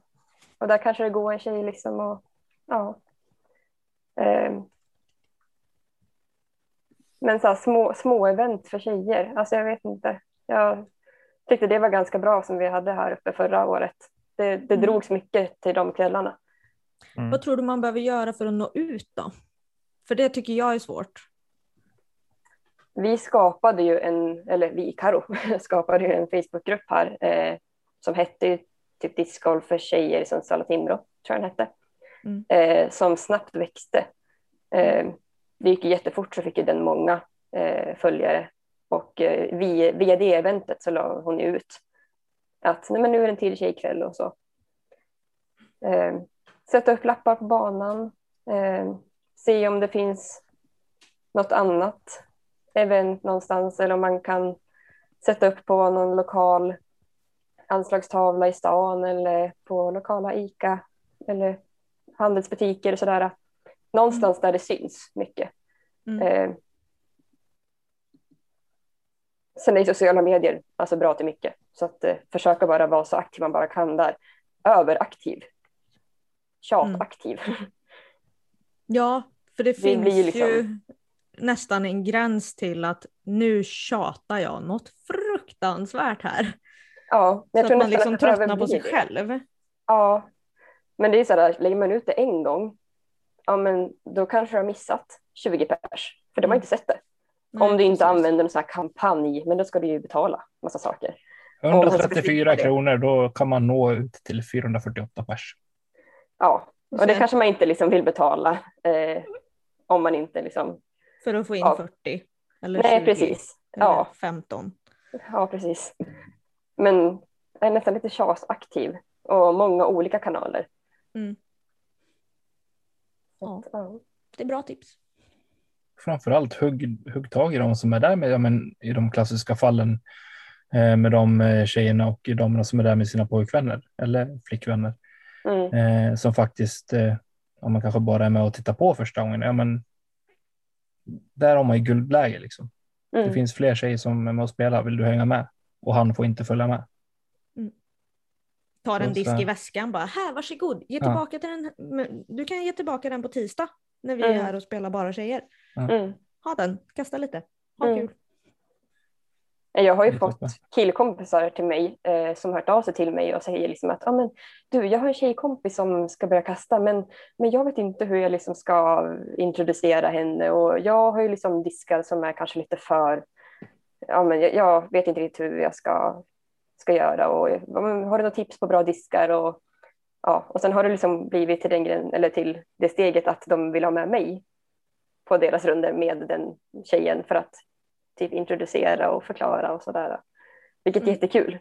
och där kanske det går en tjej liksom och ja. Ehm, men så här, små, små event för tjejer, alltså jag vet inte. Jag tyckte det var ganska bra som vi hade här uppe förra året. Det, det Mm. drogs mycket till de kvällarna. Mm. Vad tror du man behöver göra för att nå ut då? För det tycker jag är svårt. vi skapade ju en, eller vi, Karo, skapade ju en Facebookgrupp här eh, som hette typ discgolf för tjejer i Sundsvall och Timrå, tror jag den hette, Mm. eh, som snabbt växte. Eh, det gick jättefort så fick ju den många eh, följare och eh, via, via det eventet så la hon ut att nej, men nu är det en till tjejkväll och så. Eh, sätta upp lappar på banan, eh, se om det finns något annat event någonstans eller om man kan sätta upp på någon lokal anslagstavla i stan eller på lokala ICA eller handelsbutiker och sådär. Någonstans där det syns mycket. Mm. Eh, sen är sociala medier alltså bra till mycket. Så att eh, försöka bara vara så aktiv man bara kan där. Överaktiv. Tjataktiv. Ja, för det, Det finns liksom- ju nästan en gräns till att nu tjatar jag något fruktansvärt här. Ja, jag så tror att man liksom tröttnar på sig det. själv. Ja, men det är så här, lägger man ut det en gång, ja men då kanske du har missat 20 pers, för de har Mm. inte sett det. Nej, Om du inte precis. använder en sån här kampanj, men då ska du ju betala massa saker. Och så 134 det. kronor, då kan man nå ut till 448 pers. Ja, Och det kanske man inte liksom vill betala eh, om man inte liksom, För att få in Ja. 40. Eller nej 20. precis, Eller ja, 15. ja precis. Men jag är nästan lite tjasaktiv och många olika kanaler. Mm. Ja. Det är bra tips. Framförallt hugg, hugg tag i de som är där med, ja, men, i de klassiska fallen eh, med de eh, tjejerna och de som är där med sina pojkvänner eller flickvänner Mm. eh, som faktiskt, eh, om man kanske bara är med och tittar på första gången, ja men där har man ju guldläge liksom. Mm. Det finns fler tjejer som är med och spelar. Vill du hänga med? Och han får inte följa med. Tar en disk i väskan bara, här varsågod, ge Ja. tillbaka till den. Du kan ge tillbaka den på tisdag när vi är Mm. här och spelar bara tjejer. Mm. Ha den, kasta lite, ha Mm. kul. Jag har ju fått killkompisar till mig eh, som hört av sig till mig och säger liksom att ah, men, du, jag har en tjejkompis som ska börja kasta men, men jag vet inte hur jag liksom ska introducera henne och jag har ju liksom diskar som är kanske lite för, ja, men jag, jag vet inte riktigt hur jag ska, ska göra och har du några tips på bra diskar och ja, och sen har det liksom blivit till den gren, eller till det steget att de vill ha med mig på deras runder med den tjejen för att typ introducera och förklara och sådär. Vilket är Mm. jättekul.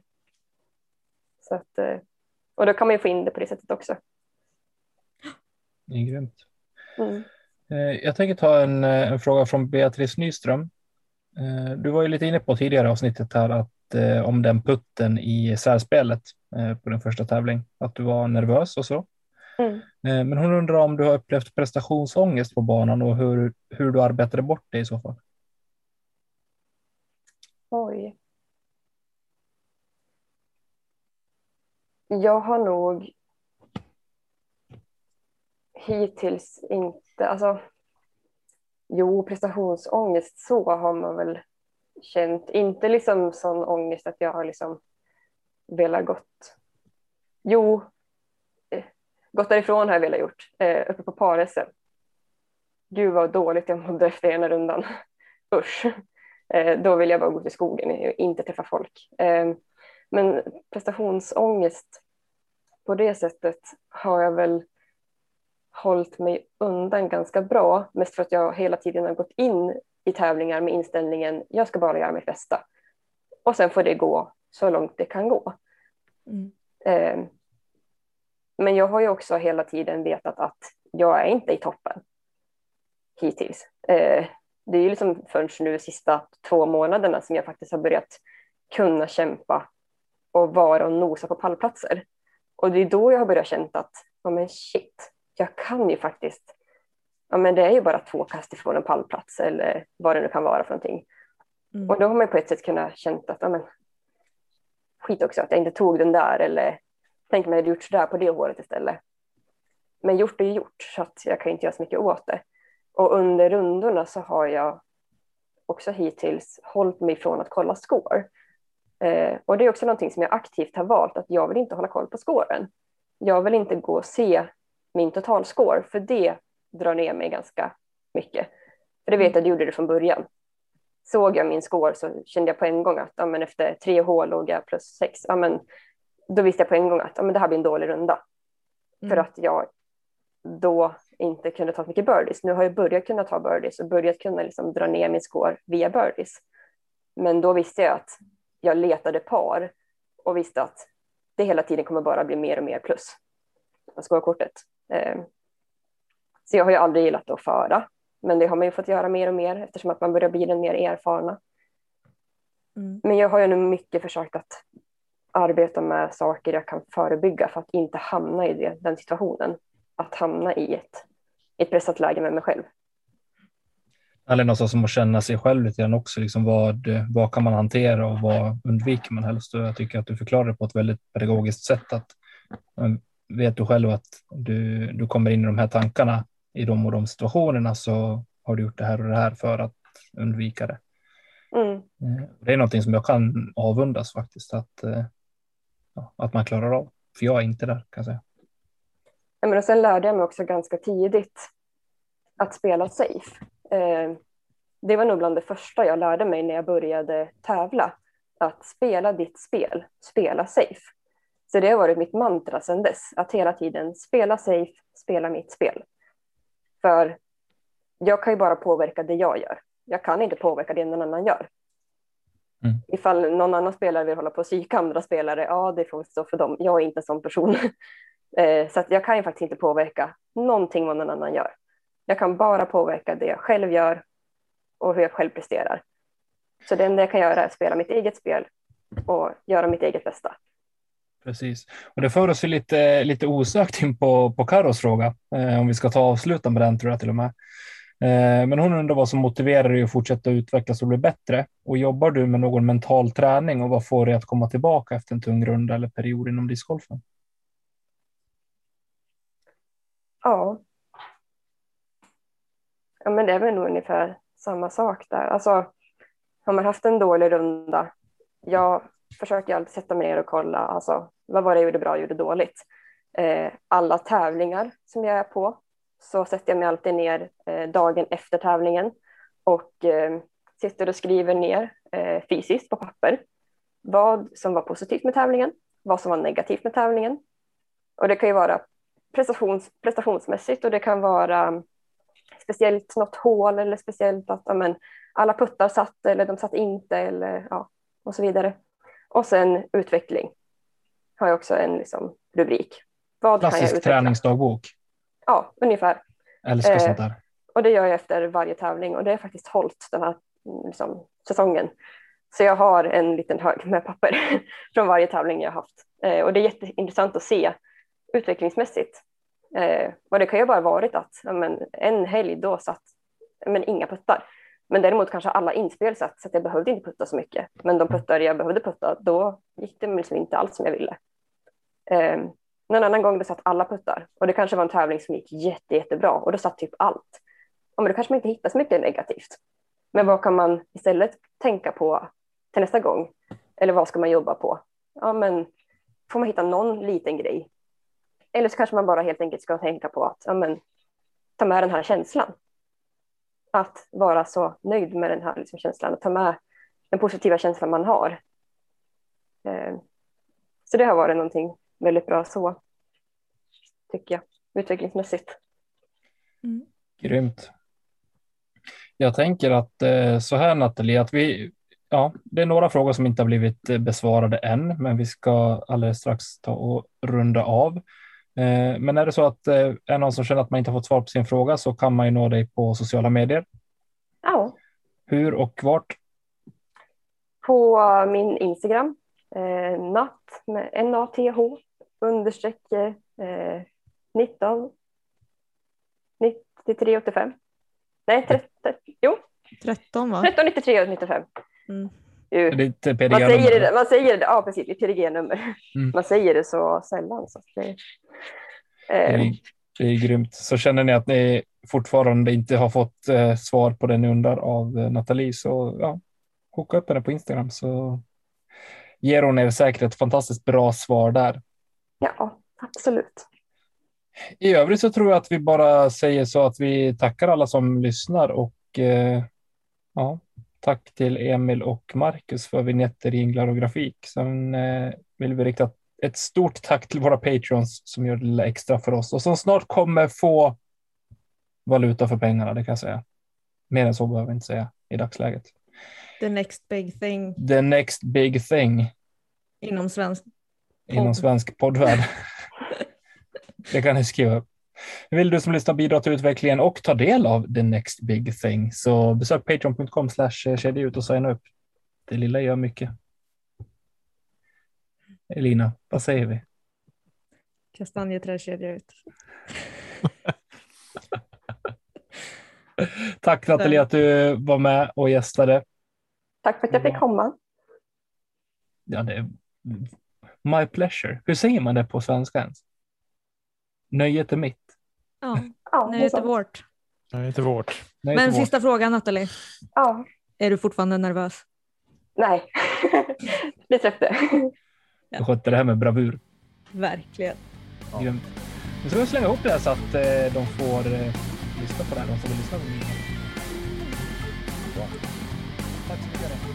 Så att, eh, och då kan man ju få in det på det sättet också. Det är grymt. Mm. Eh, Jag tänker ta en, eh, en fråga från Beatrice Nyström. Du var ju lite inne på tidigare avsnittet här att om den putten i särspelet eh, på din första tävling, att du var nervös och så. Mm. Eh, Men hon undrar om du har upplevt prestationsångest på banan och hur, hur du arbetade bort det i så fall. Oj. Jag har nog hittills inte, alltså jo, prestationsångest så har man väl känt. Inte liksom sån ångest att jag har liksom velat gått. Jo, eh, gått därifrån har jag velat gjort, eh, uppe på par Gud vad dåligt jag mådde efter ena rundan. Usch. Eh, då vill jag bara gå till skogen eh, och inte träffa folk. Eh, men prestationsångest på det sättet har jag väl hållit mig undan ganska bra. Mest för att jag hela tiden har gått in i tävlingar med inställningen jag ska bara göra mitt bästa. Och sen får det gå så långt det kan gå. Mm. Eh, men jag har ju också hela tiden vetat att jag är inte i toppen hittills. Eh, det är ju liksom förrän nu sista två månaderna som jag faktiskt har börjat kunna kämpa och vara och nosa på pallplatser. Och det är då jag har börjat känna att, ja men shit, jag kan ju faktiskt, ja men det är ju bara två kast ifrån en pallplats eller vad det nu kan vara för någonting. Mm. Och då har man på ett sätt kunnat känna att, ja men skit också att jag inte tog den där eller tänk mig jag hade gjort sådär på det håret istället. Men gjort är ju gjort så att jag kan inte göra så mycket åt det. Och under rundorna så har jag också hittills hållit mig från att kolla score. Eh, och det är också någonting som jag aktivt har valt att jag vill inte hålla koll på scoren. Jag vill inte gå och se min totalscore för det drar ner mig ganska mycket. För det vet jag, det gjorde det från början. Såg jag min score så kände jag på en gång att ja, men efter tre hål låg jag plus sex. Ja, men, då visste jag på en gång att ja, men det här blir en dålig runda. Mm. För att jag då inte kunde ta så mycket birdies. Nu har jag börjat kunna ta birdies och börjat kunna liksom dra ner min score via birdies. Men då visste jag att jag letade par och visste att det hela tiden kommer bara bli mer och mer plus scorekortet. Så jag har ju aldrig gillat att föra, men det har man ju fått göra mer och mer eftersom att man börjar bli den mer erfarna. Mm. Men jag har ju nu mycket försökt att arbeta med saker jag kan förebygga för att inte hamna i det, den situationen. Att hamna i ett, ett pressat läge med mig själv. Eller någonstans som att känna sig själv lite grann också. Liksom vad, vad kan man hantera och vad undviker man helst? Och jag tycker att du förklarar det på ett väldigt pedagogiskt sätt. Att, vet du själv att du, du kommer in i de här tankarna i de och de situationerna så har du gjort det här och det här för att undvika det. Mm. Eh, Det är någonting som jag kan avundas faktiskt, att, eh, ja, att man klarar av. För jag är inte där kan jag säga. Ja, men och sen lärde jag mig också ganska tidigt att spela safe. Eh, det var nog bland det första jag lärde mig när jag började tävla. Att spela ditt spel, spela safe. Så det har varit mitt mantra sedan dess, att hela tiden spela safe, spela mitt spel. För jag kan ju bara påverka det jag gör. Jag kan inte påverka det någon annan gör. Mm. Ifall någon annan spelare vill hålla på och psyka andra spelare, ja det får stå för dem. Jag är inte en sån person. Eh, Så jag kan ju faktiskt inte påverka någonting vad någon annan gör. Jag kan bara påverka det jag själv gör och hur jag själv presterar. Så det enda jag kan göra är att spela mitt eget spel och göra mitt eget bästa. Precis. Och det för oss ju lite, lite osökt in på, på Karos fråga, eh, om vi ska ta avsluta med den tror jag till och med. Eh, Men hon undrar vad som motiverar dig att fortsätta utvecklas och bli bättre. Och jobbar du med någon mental träning och vad får dig att komma tillbaka efter en tung runda eller period inom discgolfen? Ja. Ja, men det är väl nog ungefär samma sak där. Alltså, har man haft en dålig runda, Ja försöker jag alltid sätta mig ner och kolla, alltså, vad var det jag gjorde bra och gjorde dåligt. Eh, alla tävlingar som jag är på så sätter jag mig alltid ner eh, dagen efter tävlingen och eh, sitter och skriver ner eh, fysiskt på papper vad som var positivt med tävlingen, vad som var negativt med tävlingen. Och det kan ju vara prestations, prestationsmässigt och det kan vara speciellt något hål eller speciellt att amen, alla puttar satt eller de satt inte eller ja, och så vidare. Och sen utveckling har jag också en liksom, rubrik. Vad jag Klassisk träningsdagbok. Ja, ungefär. Älskar Eh, sånt där. Och det gör jag efter varje tävling och det har faktiskt hållit den här liksom, säsongen. Så jag har en liten hög med papper från varje tävling jag haft. Eh, och det är jätteintressant att se utvecklingsmässigt. Eh, och det kan ju bara varit att men, en helg då satt men, inga puttar. Men däremot kanske alla inspel satt så att jag behövde inte putta så mycket. Men de puttar jag behövde putta, då gick det liksom inte alls som jag ville. Eh, någon annan gång då satt alla puttar och det kanske var en tävling som gick jätte, jättebra och då satt typ allt. Ja, men då kanske man inte hittar så mycket negativt. Men vad kan man istället tänka på till nästa gång? Eller vad ska man jobba på? Ja, men får man hitta någon liten grej? Eller så kanske man bara helt enkelt ska tänka på att ja, men, ta med den här känslan. Att vara så nöjd med den här liksom, känslan och ta med den positiva känslan man har. Eh, så det har varit någonting väldigt bra så, tycker jag, utvecklingsmässigt. Mm. Grymt. Jag tänker att eh, så här Nathalie, att vi, ja, det är några frågor som inte har blivit eh, besvarade än, men vi ska alldeles strax ta och runda av. Eh, Men är det så att eh, är någon som känner att man inte har fått svar på sin fråga så kan man ju nå dig på sociala medier. Ja, Hur och vart? på min Instagram, eh, natt med N-A-T-H understreck eh, 19 93 85. Nej, 13, jo, 13 va? 13 93 95. Mm. Det ett Man säger det, man säger det, ja precis, ett PDG-nummer. Mm. Man säger det så sällan. Så att det, Det eh, är, det är grymt. Så känner ni att ni fortfarande inte har fått eh, svar på det ni undrar av eh, Nathalie så ja, hooka upp henne på Instagram så ger hon er säkert ett fantastiskt bra svar där. ja, absolut. I övrigt så tror jag att vi bara säger så att vi tackar alla som lyssnar och eh, ja, tack till Emil och Marcus för vignetter, jinglar och grafik. Sen eh, vill vi rikta ett stort tack till våra patrons som gör det lilla extra för oss och som snart kommer få valuta för pengarna, det kan jag säga. Mer än så behöver jag inte säga i dagsläget. The next big thing The next big thing inom svensk inom Podd. svensk poddvärld. det kan ni skriva upp. Vill du som lyssnar bidra till utvecklingen och ta del av the next big thing så besök patreon.com slash kedja ut och signa upp. Det lilla gör mycket. Elina, vad säger vi? kastanjeträdkedja ut. Tack Nathalie att du var med och gästade. Tack för att jag fick komma. Ja, det är my pleasure. Hur säger man det på svenska ens? Nöjet är mitt. Ja, Ja, det är är vårt. Det är vårt. Nöjet är Men vårt. sista frågan Nathalie. ja. Är du fortfarande nervös? nej, det släppte. Du skötte det här med bravur. Verkligen. Ja. Grymt. Nu ska vi slänga ihop det här så att eh, de får eh, lyssna på det här, de som vill lyssna på det. Bra. Tack så mycket.